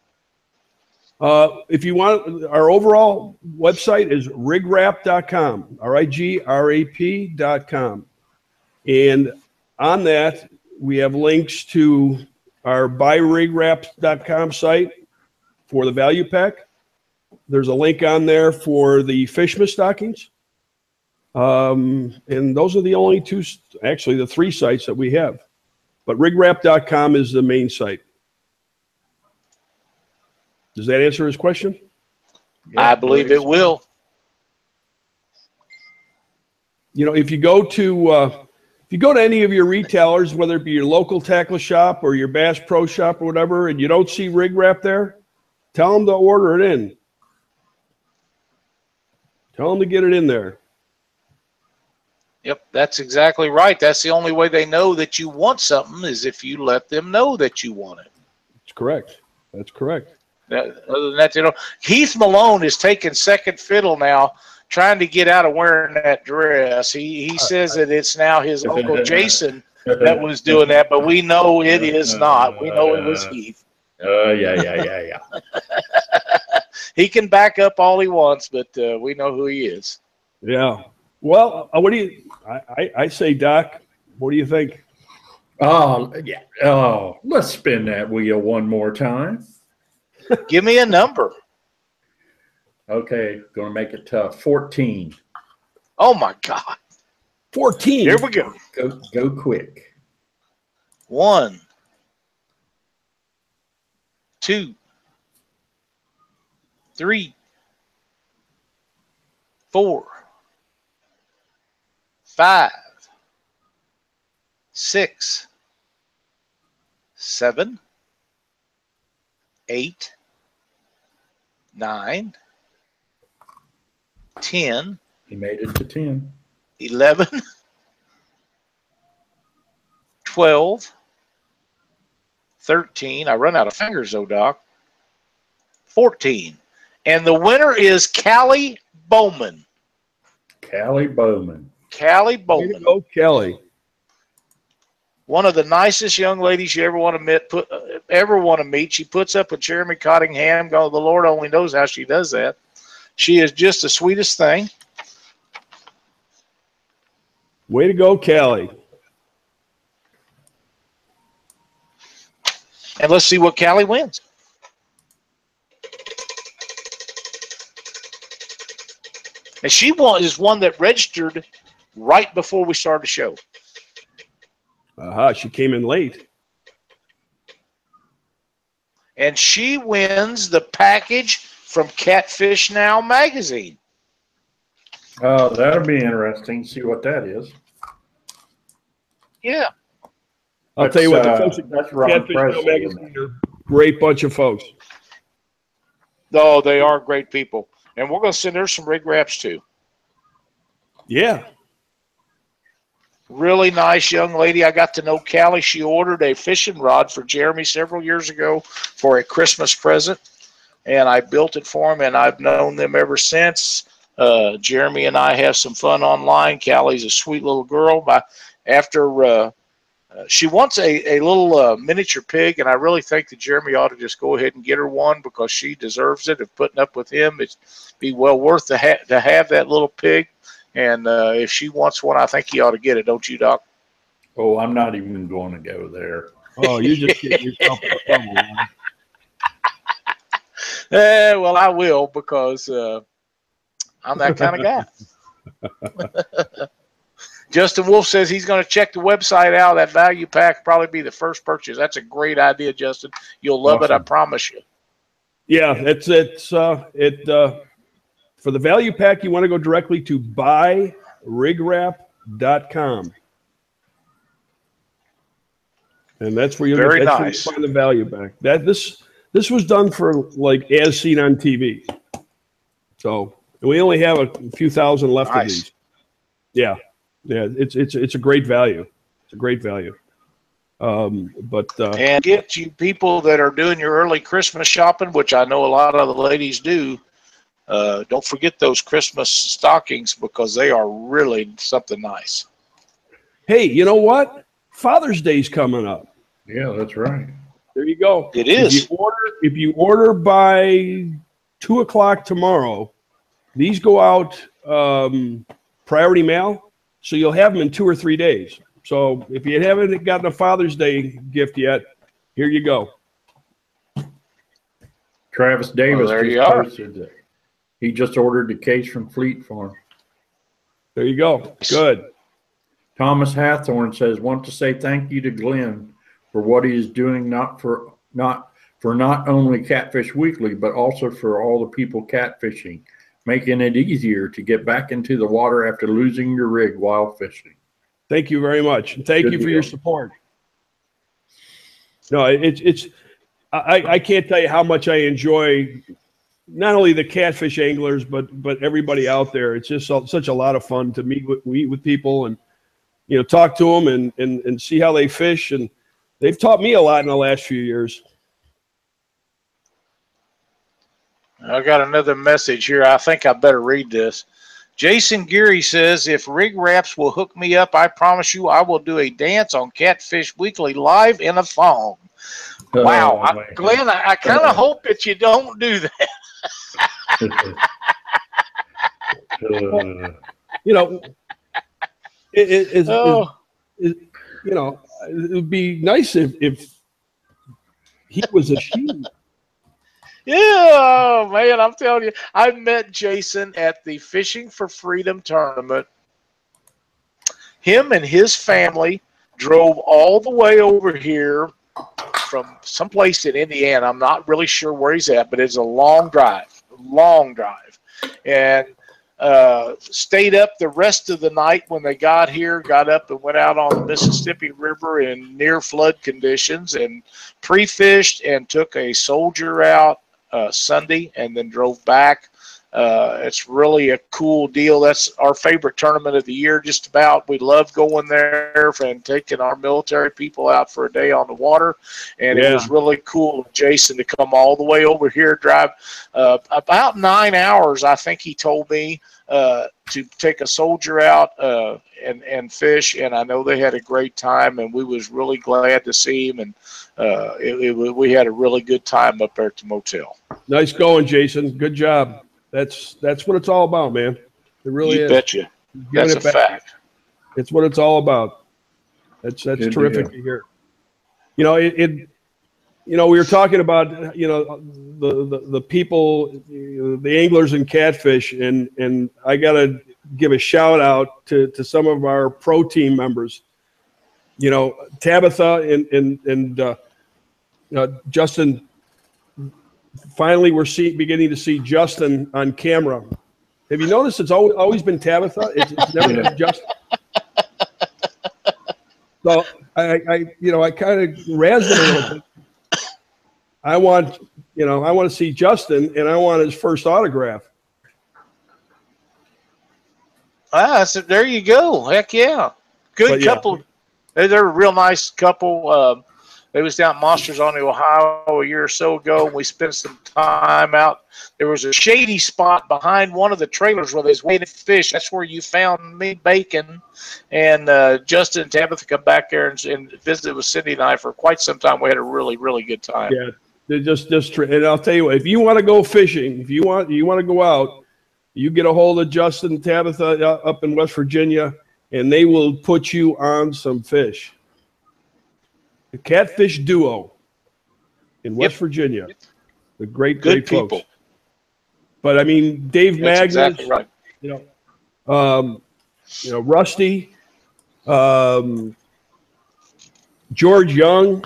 Uh, if you want, our overall website is rigrap.com, R-I-G-R-A-P.com. And on that, we have links to our buyrigwrap.com site for the value pack. There's a link on there for the Fishma stockings. Um, and those are the only two, actually the three sites that we have. But rigrap.com is the main site. Does that answer his question? I believe it will. you know, if you go to uh, if you go to any of your retailers, whether it be your local tackle shop or your Bass Pro Shop or whatever, and you don't see rig wrap there, tell them to order it in. Tell them to get it in there. Yep, that's exactly right. That's the only way they know that you want something is if you let them know that you want it. It's correct. That's correct. Uh, Other than that, you know, Heath Malone is taking second fiddle now, trying to get out of wearing that dress. He he says that it's now his uncle Jason that was doing that, but we know it is not. We know it was Heath. Oh, yeah, yeah, yeah, yeah. He can back up all he wants, but uh, we know who he is. Yeah. Well, uh, what do you? I, I, I say, Doc. What do you think? Oh, yeah. Oh, let's spin that wheel one more time. Give me a number. Okay, gonna make it tough. 14. Oh my God! Fourteen. Here we go. Go, go quick. One, two, three, four, five, six, seven, eight, nine, ten, He made it to 10. 11, 12, 13. I run out of fingers, though, Doc. 14. And the winner is Callie Bowman. Callie Bowman. Callie Bowman. go, Kelly. One of the nicest young ladies you ever want to meet, put, uh, ever want to meet. She puts up with Jeremy Cottingham. God, the Lord only knows how she does that. She is just the sweetest thing. Way to go, Kelly. And let's see what Callie wins. And she wa- is one that registered right before we started the show. Aha, she came in late. And she wins the package from Catfish Now magazine. Oh, that'll be interesting. See what that is. Yeah. I'll tell you what, the uh, folks at That's Ron Catfish Show Presley. magazine are great bunch of folks. Oh, they are great people. And we're going to send her some rig wraps too. Yeah. Really nice young lady. I got to know Callie. She ordered a fishing rod for Jeremy several years ago for a Christmas present, and I built it for him, and I've known them ever since. Uh, Jeremy and I have some fun online. Callie's a sweet little girl. My, after uh, uh, she wants a, a little uh, miniature pig, and I really think that Jeremy ought to just go ahead and get her one because she deserves it. Of putting up with him, it'd be well worth to, ha- to have that little pig. And uh, if she wants one, I think you ought to get it, don't you, Doc? Oh, I'm not even going to go there. Oh, you just get yourself in trouble. man. Eh, well, I will because uh, I'm that kind of guy. Justin Wolf says he's going to check the website out. That value pack probably be the first purchase. That's a great idea, Justin. You'll love it. I promise you. Yeah, it's it's uh it uh for the value pack you want to go directly to buyrigwrap.com. And that's where you'll Very that's where you'll find the value pack. That this this was done for like as seen on TV. So we only have a few thousand left of Nice. these. Yeah. Yeah, it's it's it's a great value. It's a great value. Um, but uh, And get you people that are doing your early Christmas shopping, which I know a lot of the ladies do. Uh, don't forget those Christmas stockings because they are really something nice. hey, you know what? Father's Day's coming up. Yeah, that's right. There you go. It is. If you order, if you order by two o'clock tomorrow, these go out um, priority mail, so you'll have them in two or three days. So if you haven't gotten a Father's Day gift yet, here you go. Travis Davis Well, there just you are. He just ordered the case from Fleet Farm. There you go. Good. Thomas Hathorn says, "Want to say thank you to Glenn for what he is doing, not for not for not only Catfish Weekly, but also for all the people catfishing, making it easier to get back into the water after losing your rig while fishing." Thank you very much, and thank Good you for your support. No, it's it's I, I can't tell you how much I enjoy not only the catfish anglers, but but everybody out there. It's just so- such a lot of fun to meet with meet with people and you know talk to them and and and see how they fish. And they've taught me a lot in the last few years. I got another message here. I think I better read this. Jason Geary says, if Rig Wraps will hook me up, I promise you I will do a dance on Catfish Weekly live in a thong. Wow. Oh, I. Glenn, I, I kind of hope that you don't do that. Uh, You know, it, it, it's, Oh, you know, it would be nice if, if he was a she. yeah, oh, man, I'm telling you. I met Jason at the Fishing for Freedom tournament. Him and his family drove all the way over here from someplace in Indiana. I'm not really sure where he's at, but it's a long drive, long drive. And uh, stayed up the rest of the night when they got here, got up and went out on the Mississippi River in near flood conditions and pre fished and took a soldier out uh, Sunday and then drove back. Uh, it's really a cool deal. That's our favorite tournament of the year, just about. We love going there and taking our military people out for a day on the water. And it was really cool Jason to come all the way over here, drive uh, about nine hours, I think he told me, uh, to take a soldier out uh, and, and fish. And I know they had a great time, and we was really glad to see him. And uh, it, it, we had a really good time up there at the motel. Nice going, Jason. Good job. That's that's what it's all about, man. It really you is. betcha. Giving That's a back. fact. It's what it's all about. That's that's Good terrific to hear. You know, it, it you know, we were talking about you know the the, the people, the anglers and catfish, and and I gotta give a shout out to to some of our pro team members. You know, Tabitha and and and uh, uh, Justin. Finally, we're see, beginning to see Justin on camera. Have you noticed it's always, always been Tabitha? It's, it's never been Justin. So I, I, you know, I kind of razzed him a little bit. I want, you know, I want to see Justin, and I want his first autograph. Ah, so there you go. Heck yeah. Good But couple. They- They're a real nice couple. Um, they was down Monsters on the Ohio a year or so ago, and we spent some time out. There was a shady spot behind one of the trailers where they was waiting to fish. That's where you found me bacon, and uh, Justin and Tabitha come back there and, and visited with Cindy and I for quite some time. We had a really, really good time. Yeah, they're just, just, and I'll tell you what, if you want to go fishing, if you want, you want to go out, you get a hold of Justin and Tabitha uh, up in West Virginia, and they will put you on some fish. The Catfish Duo in West Virginia. The great, Good great folks. people. But I mean, Dave That's Magnus, exactly right. you know, um, you know, Rusty, um, George Young.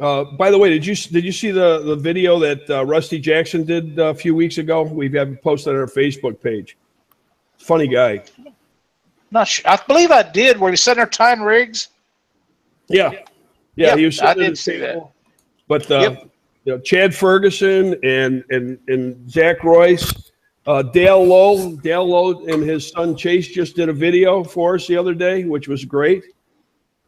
Uh, by the way, did you did you see the the video that uh, Rusty Jackson did uh, a few weeks ago? We have it posted on our Facebook page. Funny guy. Not sure. I believe I did. Where we sent our tying rigs. Yeah, yeah. Yep, he was I did the see that. But uh, Yep. you know, Chad Ferguson and and and Zach Royce, uh, Dale Lowe, Dale Lowe and his son Chase just did a video for us the other day, which was great.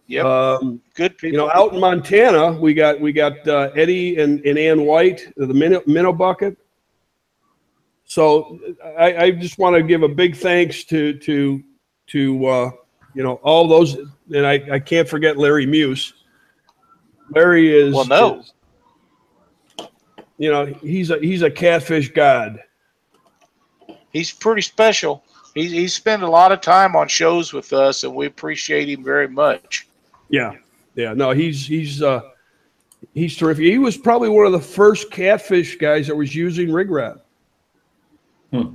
Yep. Um, Good people. you know, out in Montana, we got we got uh, Eddie and, and Ann White, the minnow, minnow bucket. So I, I just want to give a big thanks to to to uh, you know all those, and I, I can't forget Larry Muse. Larry is Well, no. is- you know he's a he's a catfish god. he's pretty special. He's he's spent a lot of time on shows with us, and we appreciate him very much. Yeah, yeah. No, he's he's uh, he's terrific. He was probably one of the first catfish guys that was using rig wrap. Hmm.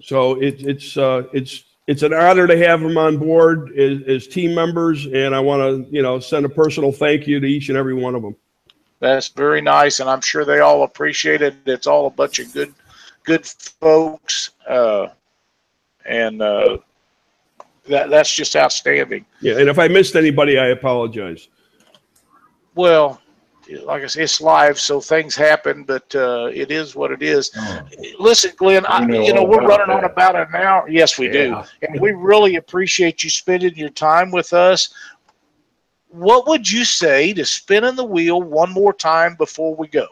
So it, it's uh, it's it's an honor to have them on board as, as team members, and I want to you know send a personal thank you to each and every one of them. That's very nice, and I'm sure they all appreciate it. It's all a bunch of good, good folks, uh, and uh, that that's just outstanding. Yeah, and if I missed anybody, I apologize. Well, like I said, it's live, so things happen, but uh, it is what it is. oh, Listen, Glenn, I, We know you know we're about running on about an hour. Yes, we do. And we really appreciate you spending your time with us. What would you say to spinning the wheel one more time before we go?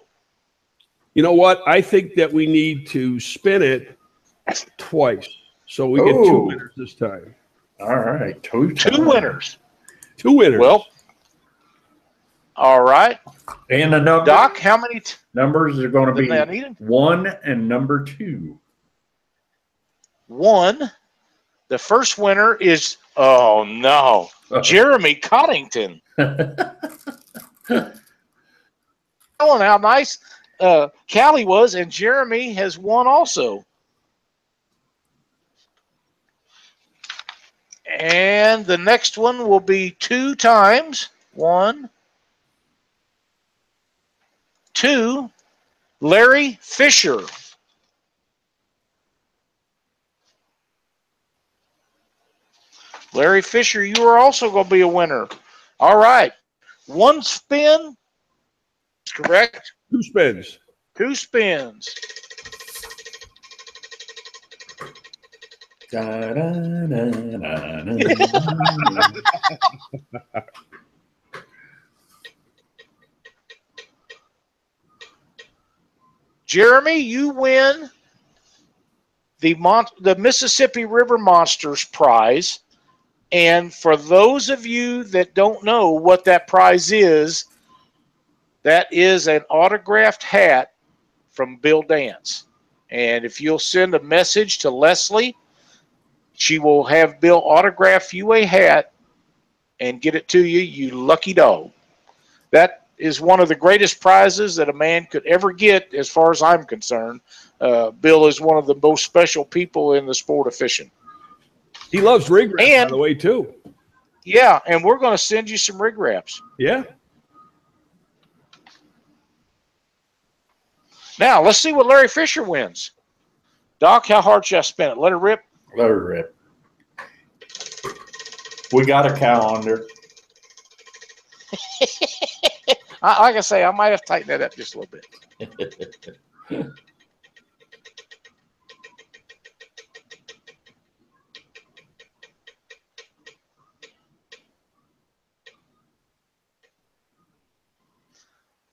You know what? I think that we need to spin it twice. So we get two winners this time. All right, two, Two winners. Two winners. Well, all right. And the number, Doc, how many t- numbers are going to be one and number two. One. The first winner is, oh no, Jeremy Coddington. Oh, how nice uh, Callie was, and Jeremy has won also. And the next one will be two times. One, two, Larry Fisher. Larry Fisher, you are also going to be a winner. All right. One spin. Correct. two spins. Two spins. Jeremy, you win the Mon- the Mississippi River Monsters prize. And for those of you that don't know what that prize is, that is an autographed hat from Bill Dance. And if you'll send a message to Leslie, she will have Bill autograph you a hat and get it to you, you lucky dog. That is one of the greatest prizes that a man could ever get, as far as I'm concerned. Uh, Bill is one of the most special people in the sport of fishing. He loves rig wrap, by And- the way, too. Yeah, and we're going to send you some rig wraps. Yeah. Now, let's see what Larry Fisher wins. Doc, how hard should I spin it? Let it rip. Let her rip. We got a calendar. I, like I say, I might have tightened that up just a little bit.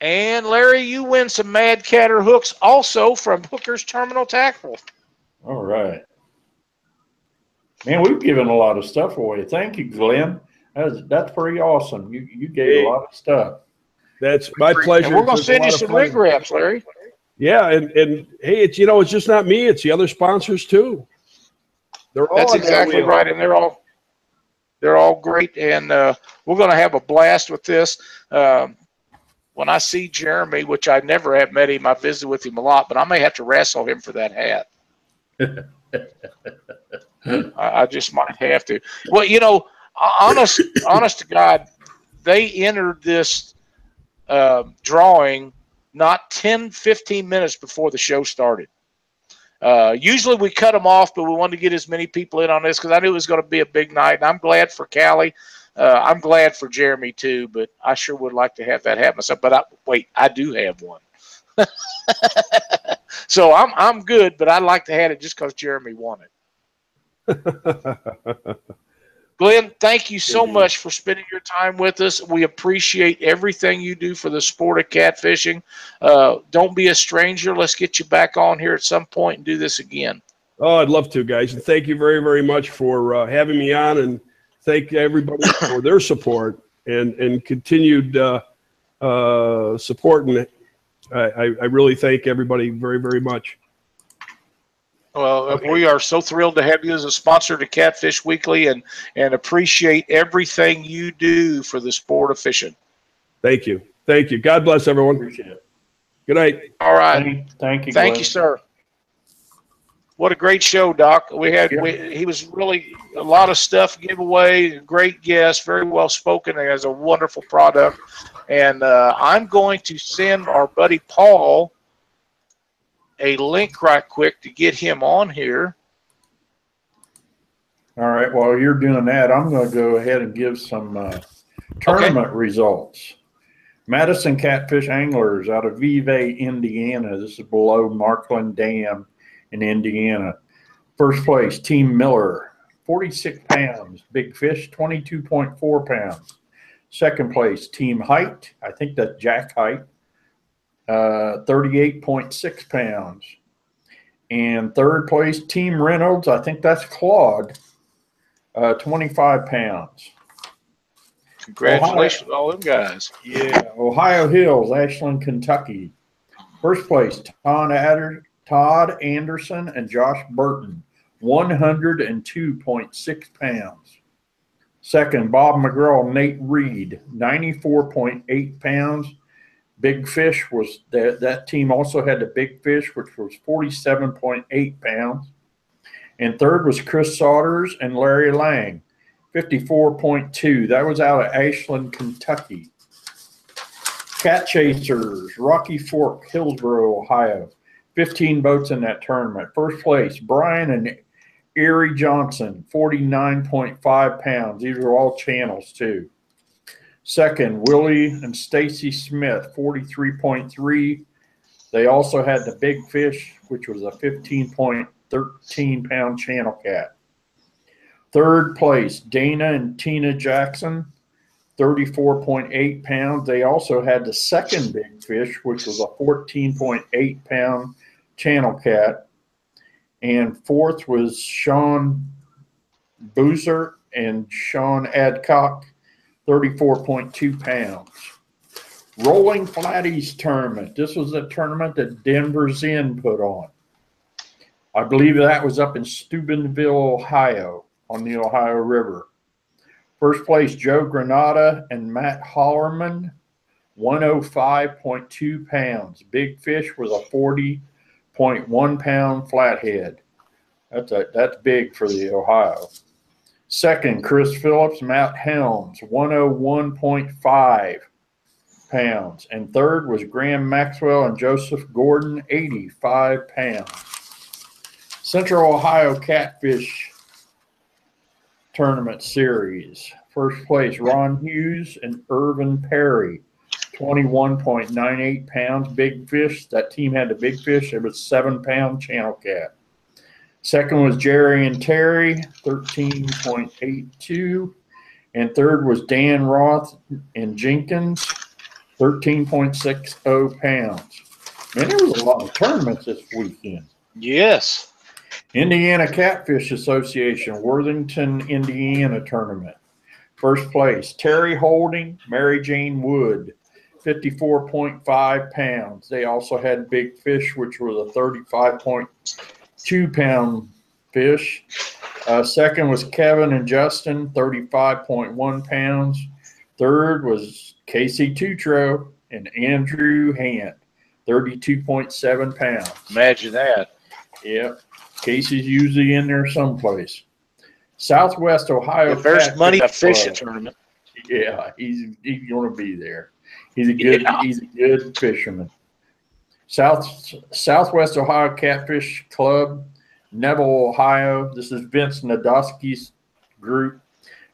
And Larry, you win some Mad Catter hooks also from Hooker's Terminal Tackle. All right. Man, we've given a lot of stuff away. Thank you, Glenn. That's that's pretty awesome. You you gave a lot of stuff. That's my pleasure. And we're going to send you some rig wraps, Larry. Yeah, and and hey, it's you know, it's just not me; it's the other sponsors too. They're all That's exactly right, and they're all they're all great, and uh, we're going to have a blast with this. Um, when I see Jeremy, which I never have met him, I visit with him a lot, but I may have to wrestle him for that hat. I, I just might have to. Well, you know, honest, honest to God, they entered this uh, drawing not 10, 15 minutes before the show started. Uh, usually we cut them off, but we wanted to get as many people in on this because I knew it was going to be a big night. And I'm glad for Callie. Uh, I'm glad for Jeremy too, but I sure would like to have that happen myself. But I, wait, I do have one. so I'm I'm good, but I'd like to have it just because Jeremy won it. Glenn, thank you so much for spending your time with us. We appreciate everything you do for the sport of catfishing. Uh, don't be a stranger. Let's get you back on here at some point and do this again. Oh, I'd love to, guys, and thank you very, very much for uh, having me on, and thank everybody for their support and and continued uh, uh, support. And I I really thank everybody very, very much. Well, Okay. we are so thrilled to have you as a sponsor to Catfish Weekly and, and appreciate everything you do for the sport of fishing. Thank you, thank you. God bless everyone. Appreciate it. Good night. All right. Thank, thank you. Thank Glenn. you, sir. What a great show, Doc. We had we, he was really a lot of stuff giveaway. Great guest, very well spoken, and has a wonderful product. And uh, I'm going to send our buddy Paul a link right quick to get him on here. All right. While you're doing that, I'm going to go ahead and give some uh, tournament results. Madison Catfish Anglers out of Vevay, Indiana. This is below Markland Dam in Indiana. First place, Team Miller, 46 pounds. Big Fish, 22.4 pounds. Second place, Team Height. I think that's Jack Height. Uh, 38.6 pounds. And third place, Team Reynolds, I think that's Claude, uh, 25 pounds. Congratulations to all them guys. Yeah, Ohio Hills, Ashland, Kentucky. First place, Todd, Adder, Todd Anderson and Josh Burton, 102.6 pounds. Second, Bob McGraw, Nate Reed, 94.8 pounds. Big Fish was that that team also had the Big Fish, which was 47.8 pounds. And third was Chris Saunders and Larry Lang, 54.2. That was out of Ashland, Kentucky. Cat Chasers, Rocky Fork, Hillsboro, Ohio. 15 boats in that tournament. First place, Brian and Erie Johnson, 49.5 pounds. These are all channels, too. Second, Willie and Stacy Smith, 43.3. They also had the Big Fish, which was a 15.13 pound channel cat. Third place, Dana and Tina Jackson, 34.8 pounds. They also had the second Big Fish, which was a 14.8 pound channel cat. And fourth was Sean Boozer and Sean Adcock, 34.2 pounds. Rolling Flatties tournament. This was a tournament that Denver's Inn put on. I believe that was up in Steubenville, Ohio, on the Ohio River. First place, Joe Granada and Matt Hollerman, 105.2 pounds. Big Fish was a 40.1 pound flathead. That's a, that's big for the Ohio. Second, Chris Phillips, Matt Helms, 101.5 pounds. And third was Graham Maxwell and Joseph Gordon, 85 pounds. Central Ohio Catfish Tournament Series. First place, Ron Hughes and Irvin Perry, 21.98 pounds. Big fish. That team had the big fish. It was seven pound channel cat. Second was Jerry and Terry, 13.82. And third was Dan Roth and Jenkins, 13.60 pounds. Man, there was a lot of tournaments this weekend. Yes. Indiana Catfish Association, Worthington, Indiana tournament. First place, Terry Holding, Mary Jane Wood, 54.5 pounds. They also had Big Fish, which was a 35.2 pound fish. Uh, second was Kevin and Justin, 35.1 pounds. Third was Casey Tutro and Andrew Hand, 32.7 pounds. Imagine that. Yep. Casey's usually in there someplace. Southwest Ohio. There's Catfish money, fishing tournament. Yeah, he's he's going to be there. He's a good Yeah. he's a good fisherman. South Southwest Ohio Catfish Club, Neville, Ohio. This is Vince Nadowski's group.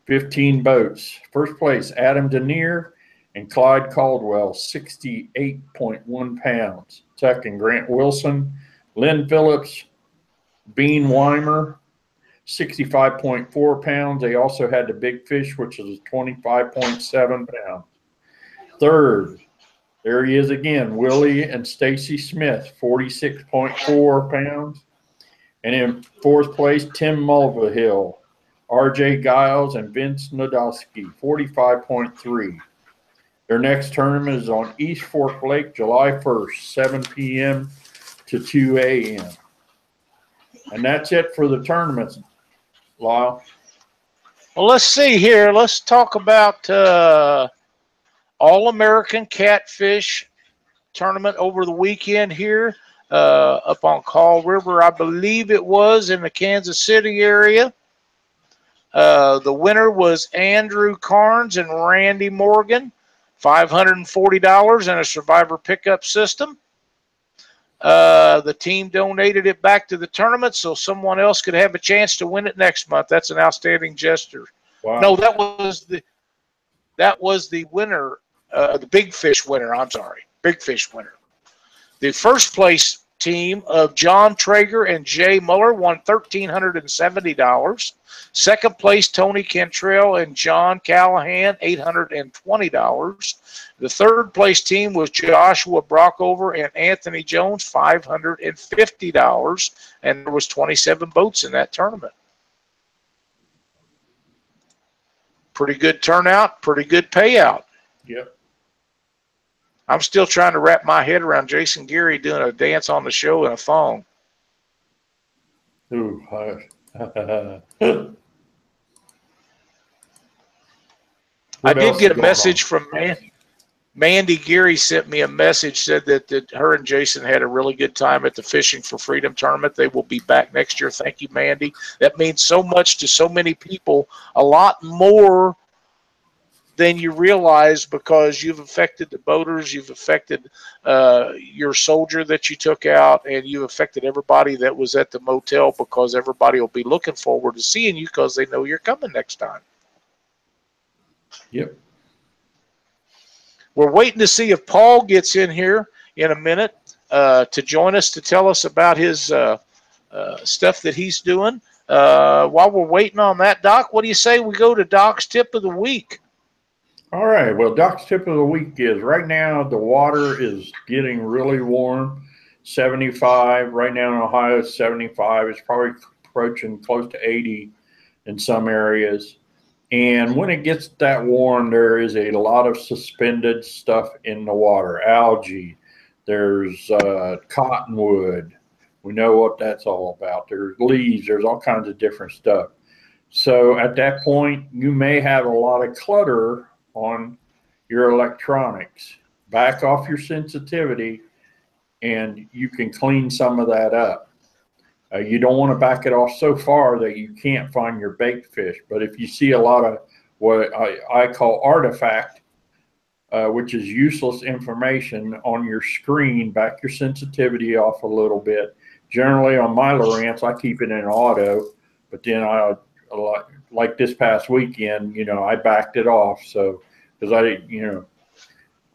Fifteen boats. First place, Adam Denier and Clyde Caldwell, sixty-eight point one pounds. Second, Grant Wilson, Lynn Phillips, Bean Weimer, 65.4 pounds. They also had the big fish, which is 25.7 pounds. Third, there he is again, Willie and Stacy Smith, 46.4 pounds. And in fourth place, Tim Mulvihill, RJ Giles, and Vince Nadowski, 45.3. Their next tournament is on East Fork Lake, July 1st, 7 p.m. to 2 a.m. And that's it for the tournaments, Lyle. Well, let's see here. Let's talk about uh, All American Catfish tournament over the weekend here uh, up on Kaw River. I believe it was in the Kansas City area. Uh, the winner was Andrew Carnes and Randy Morgan, $540 in a survivor pickup system. Uh, the team donated it back to the tournament so someone else could have a chance to win it next month. That's an outstanding gesture. Wow. No, that was the that was the winner, uh, the big fish winner. I'm sorry, big fish winner. The first place team of John Traeger and Jay Muller won $1,370. Second place, Tony Cantrell and John Callahan, $820. The third place team was Joshua Brockover and Anthony Jones, $550. And there was 27 boats in that tournament. Pretty good turnout, pretty good payout. Yep. I'm still trying to wrap my head around Jason Geary doing a dance on the show in a thong. Ooh. I did get a message from Man- Mandy Geary sent me a message said that, that her and Jason had a really good time at the Fishing for Freedom tournament. They will be back next year. Thank you, Mandy. That means so much to so many people, a lot more than you realize because you've affected the boaters, you've affected uh, your soldier that you took out, and you've affected everybody that was at the motel because everybody will be looking forward to seeing you because they know you're coming next time. Yep. We're waiting to see if Paul gets in here in a minute uh, to join us to tell us about his uh, uh, stuff that he's doing. Uh, while we're waiting on that, Doc, what do you say we go to Doc's tip of the week? All right. Well, Doc's tip of the week is right now the water is getting really warm, 75. Right now in Ohio, it's 75. It's probably approaching close to 80 in some areas. And when it gets that warm, there is a lot of suspended stuff in the water algae, there's uh, cottonwood. We know what that's all about. There's leaves, there's all kinds of different stuff. So at that point, you may have a lot of clutter on your electronics. Back off your sensitivity and you can clean some of that up. Uh, you don't want to back it off so far that you can't find your bait fish. But if you see a lot of what I, I call artifact, uh, which is useless information on your screen, back your sensitivity off a little bit. Generally, on my Lowrance, I keep it in auto, but then I like this past weekend, you know, I backed it off. So because I, you know,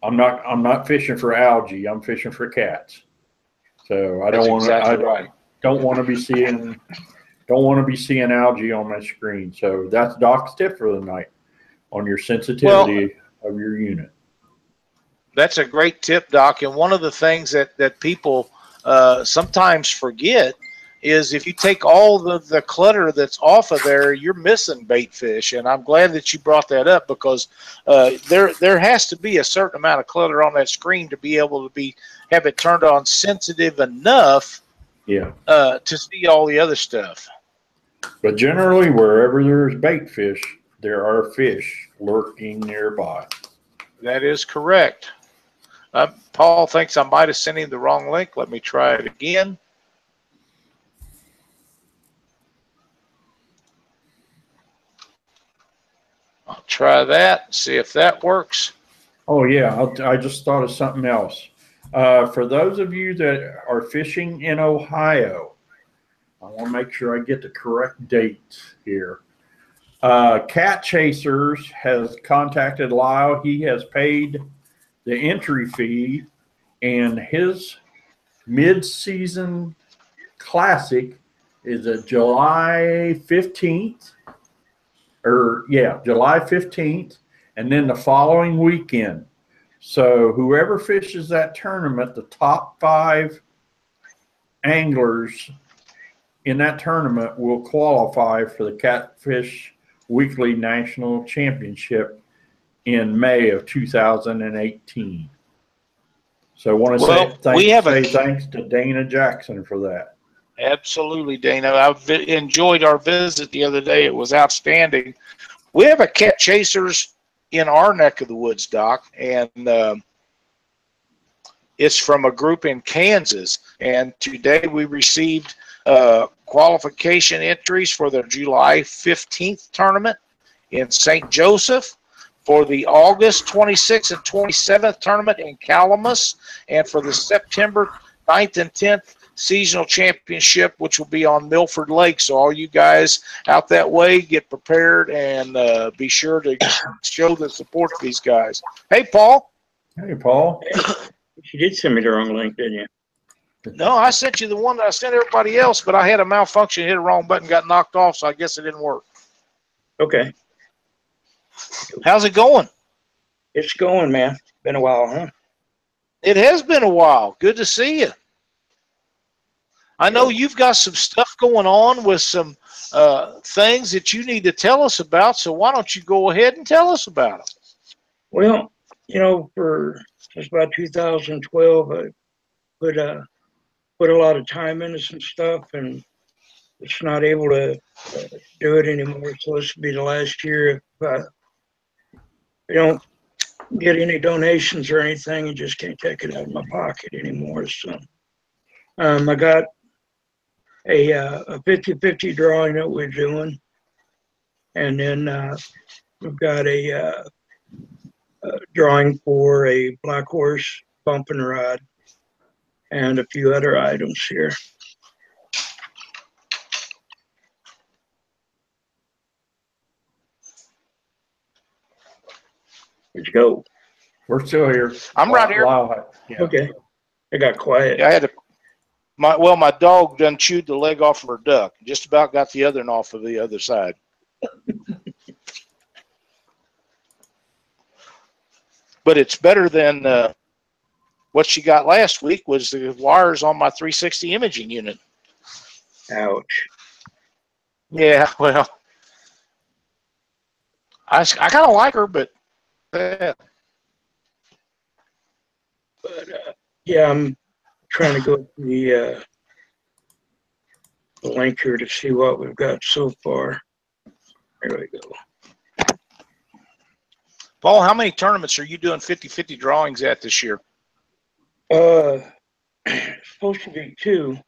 I'm not I'm not fishing for algae. I'm fishing for cats. So I That's don't want to. exactly I right. don't want to be seeing don't want to be seeing algae on my screen. So that's Doc's tip for the night on your sensitivity of your unit. That's a great tip, Doc. And one of the things that that people uh, sometimes forget is if you take all the, the clutter that's off of there, you're missing bait fish. And I'm glad that you brought that up because uh, there there has to be a certain amount of clutter on that screen to be able to be have it turned on sensitive enough Yeah. uh, to see all the other stuff. But generally, wherever there's bait fish, there are fish lurking nearby. That is correct. Uh, Paul thinks I might have sent him the wrong link. Let me try it again. Try that, see if that works. Oh yeah, I'll, I just thought of something else. Uh, for those of you that are fishing in Ohio, I want to make sure I get the correct dates here. Uh, Cat Chasers has contacted Lyle. He has paid the entry fee, and his mid-season classic is a July fifteenth, or yeah, July fifteenth, and then the following weekend. So whoever fishes that tournament, the top five anglers in that tournament will qualify for the Catfish Weekly National Championship in May of 2018. So I want to Well, say, thanks, we have a- say thanks to Dana Jackson for that. Absolutely, Dana. I vi- enjoyed our visit the other day. It was outstanding. We have a cat chasers in our neck of the woods, Doc, and um, it's from a group in Kansas. And today we received uh, qualification entries for the July 15th tournament in St. Joseph, for the August 26th and 27th tournament in Calamus, and for the September 9th and 10th seasonal championship, which will be on Milford Lake. So all you guys out that way, get prepared and uh, be sure to show the support to these guys. Hey, Paul. Hey, Paul. You did send me the wrong link, didn't you? No, I sent you the one that I sent everybody else, but I had a malfunction, hit a wrong button, got knocked off, so I guess it didn't work. Okay, How's it going? it's going, man. Been a while, huh? It has been a while. Good to see you. I know you've got some stuff going on with some uh, things that you need to tell us about, so why don't you go ahead and tell us about them? Well, you know, for since about 2012, I put uh put a lot of time into some stuff, and it's not able to uh, do it anymore. So this will be the last year if uh, I don't get any donations or anything, and just can't take it out of my pocket anymore. So um, I got a uh, a 50-50 drawing that we're doing, and then uh, we've got a uh, uh, drawing for a black horse bump and ride and a few other items here. Where'd you go? We're still here. I'm right here. Wow. Yeah. Okay. I got quiet. Yeah, I had to. My well, my dog done chewed the leg off of her duck. Just about got the other one off of the other side. but it's better than uh, what she got last week. Was the wires on my 360 imaging unit? Ouch. Yeah, well, I I kind of like her, but uh, But uh, yeah, I'm trying to go to the, uh, the link here to see what we've got so far. There we go. Paul, how many tournaments are you doing 50-50 drawings at this year? Uh, supposed to be two.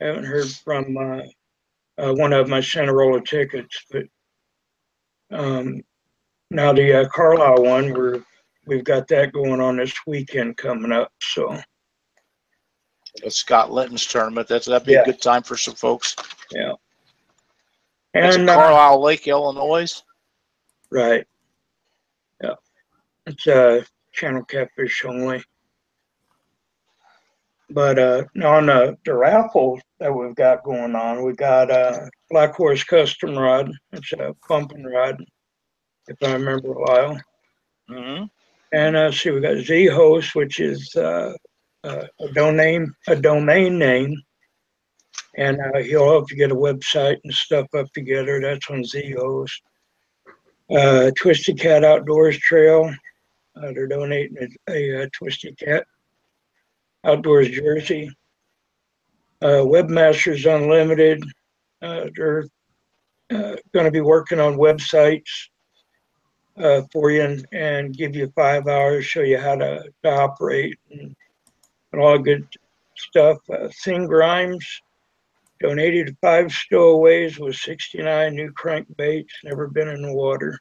I haven't heard from uh, uh, one of my sent a roll of tickets, but um, now the uh, Carlyle one, we're we've got that going on this weekend coming up. So That's Scott Linton's tournament. That's that'd be Yeah. a good time for some folks. yeah, It's and uh, Carlyle Lake, Illinois. right, yeah, it's uh, channel catfish only. But uh, on the, the raffle that we've got going on, we got uh, Black Horse Custom Rod. It's a bumping rod, if I remember Lyle. Mm-hmm. And uh, see, we got Z Host, which is uh, a domain a domain name, and uh, he'll help you get a website and stuff up together. That's on Z Host. Uh, Twisted Cat Outdoors Trail, uh, they're donating a, a, uh Twisted Cat Outdoors jersey. Uh, Webmasters Unlimited, uh, they're going to be working on websites for you and, and give you five hours, show you how to, to operate and, and all good stuff. Uh, Thing Grimes donated five stowaways with 69 new crankbaits, never been in the water.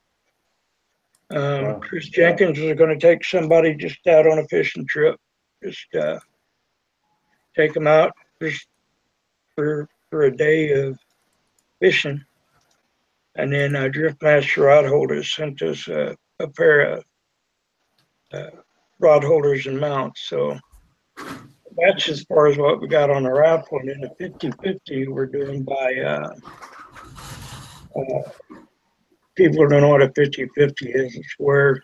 Um, Wow. Chris Jenkins is going to take somebody just out on a fishing trip, just uh, take them out just for, for a day of fishing. And then uh, Driftmaster Rod Holders sent us uh, a pair of uh, rod holders and mounts. So that's as far as what we got on the raffle. And then the 50 50 we're doing by uh, uh, people don't know what a 50 50 is. It's where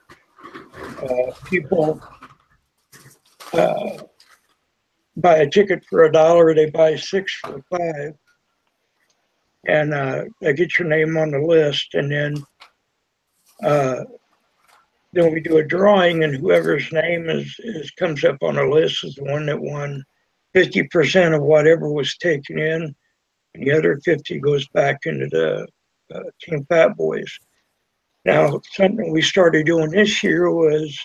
uh, people uh, buy a ticket for a dollar, they buy six for five and uh, they get your name on the list, and then uh, then we do a drawing, and whoever's name is, is comes up on a list is the one that won fifty percent of whatever was taken in, and the other fifty goes back into the uh, Team Fat Boys. Now, something we started doing this year was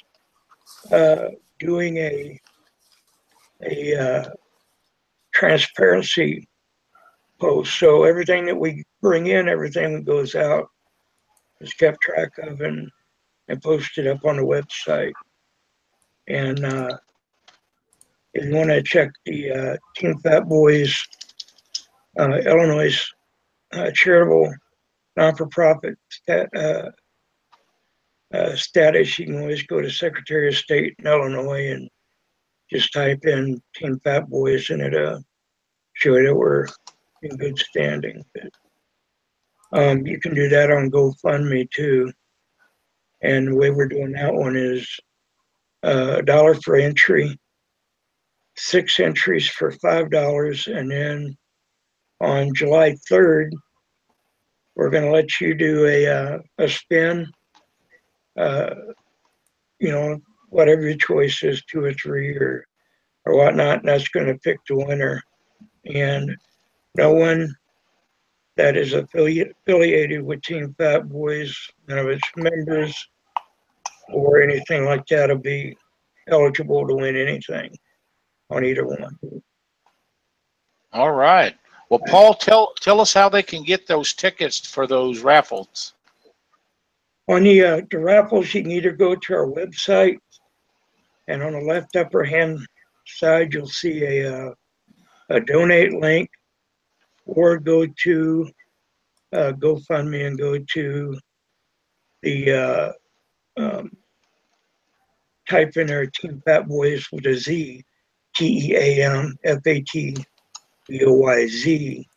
uh, doing a a uh, transparency post. So everything that we bring in, everything that goes out is kept track of and, and posted up on the website. And uh, if you want to check the uh, Team Fat Boys uh, Illinois uh, charitable non-for-profit stat, uh, uh, status, you can always go to Secretary of State in Illinois and just type in Team Fat Boys and it'll show that we're in good standing. But, um, you can do that on GoFundMe too. And the way we're doing that one is uh, a dollar for entry, six entries for five dollars, and then on July third, we're going to let you do a uh, a spin. Uh, you know, whatever your choice is, two or three or or whatnot, and that's going to pick the winner. And no one that is affiliate, affiliated with Team Fat Boys, none of its members, or anything like that will be eligible to win anything on either one. All right. Well, Paul, tell tell us how they can get those tickets for those raffles. On the, uh, the raffles, you can either go to our website and on the left upper hand side, you'll see a, uh, a donate link or go to, uh, GoFundMe and go to the, uh, um, type in there Team Fat Boys with a Z, T E A M F A T B O Y Z.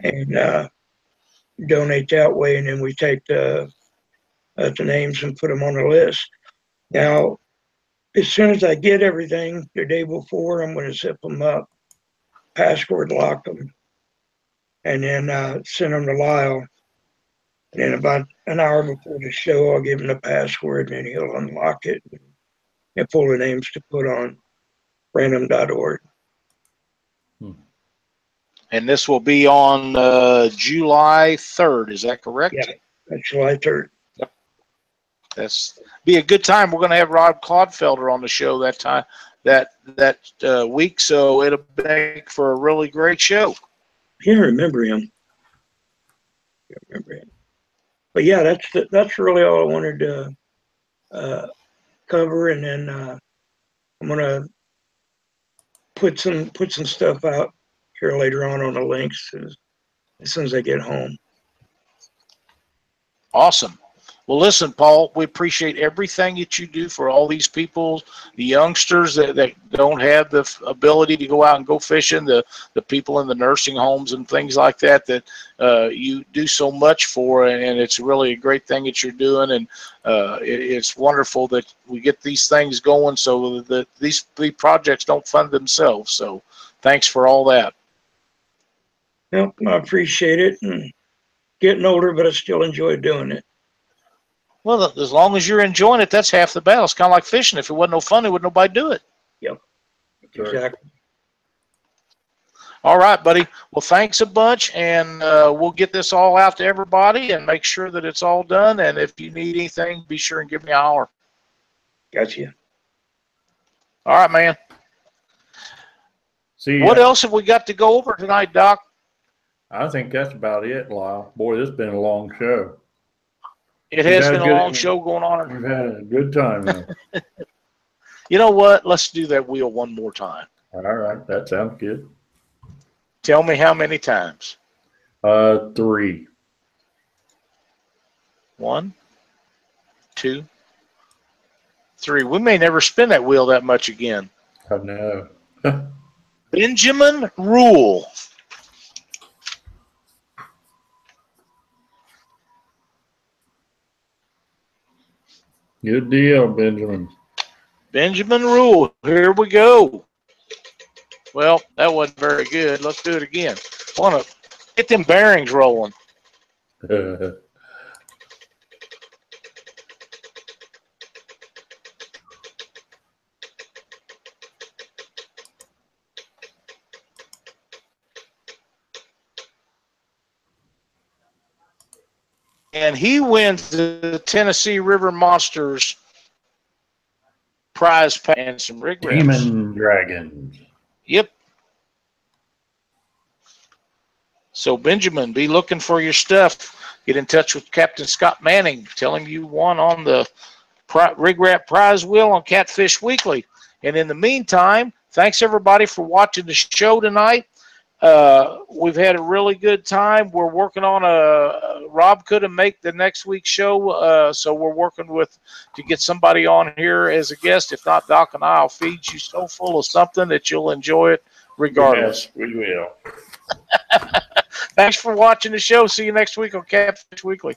And, uh, donate that way and then we take the, uh, the names and put them on the list. Now, as soon as I get everything the day before, I'm going to zip them up, password lock them, and then uh, send them to Lyle. And then about an hour before the show, I'll give him the password, and then he'll unlock it and pull the names to put on random.org. And this will be on uh, July 3rd. Is that correct? Yeah. That's July 3rd. That's be a good time. We're going to have Rob Clodfelder on the show that time that that uh, week, so it'll make for a really great show. I remember him. I remember him. But yeah, that's the, that's really all I wanted to uh, cover, and then uh, I'm gonna put some put some stuff out here later on on the links as, as soon as I get home. Awesome. Well, listen, Paul, we appreciate everything that you do for all these people, the youngsters that, that don't have the ability to go out and go fishing, the, the people in the nursing homes and things like that, that uh, you do so much for. And it's really a great thing that you're doing. And uh, it, it's wonderful that we get these things going so that these, these projects don't fund themselves. So thanks for all that. Yep, I appreciate it. And getting older, but I still enjoy doing it. Well, as long as you're enjoying it, that's half the battle. It's kind of like fishing. If it wasn't no fun, it would nobody do it. Yep. Exactly. All right, buddy. Well, thanks a bunch, and uh, we'll get this all out to everybody and make sure that it's all done. And if you need anything, be sure and give me a holler. Gotcha. All right, man. See, you. What else have we got to go over tonight, Doc? I think that's about it, Lyle. Boy, this has been a long show. It has been a good- long show going on. We've had a good time. now. You know what? Let's do that wheel one more time. All right, that sounds good. Tell me how many times. Uh, three. One, two, three. We may never spin that wheel that much again. I know. Benjamin Rule. Good deal, Benjamin. Benjamin Rule. Here we go. Well, that wasn't very good. Let's do it again. Want to get them bearings rolling. And he wins the Tennessee River Monsters prize and some rig wraps. Demon Dragons. Yep. So Benjamin, be looking for your stuff. Get in touch with Captain Scott Manning. Tell him you won on the rig wrap prize wheel on Catfish Weekly. And in the meantime, thanks everybody for watching the show tonight. Uh, we've had a really good time. We're working on a. Rob couldn't make the next week's show, uh, so we're working with to get somebody on here as a guest. If not, Doc and I'll feed you so full of something that you'll enjoy it regardless. Yes, we will. Thanks for watching the show. See you next week on Catfish Weekly.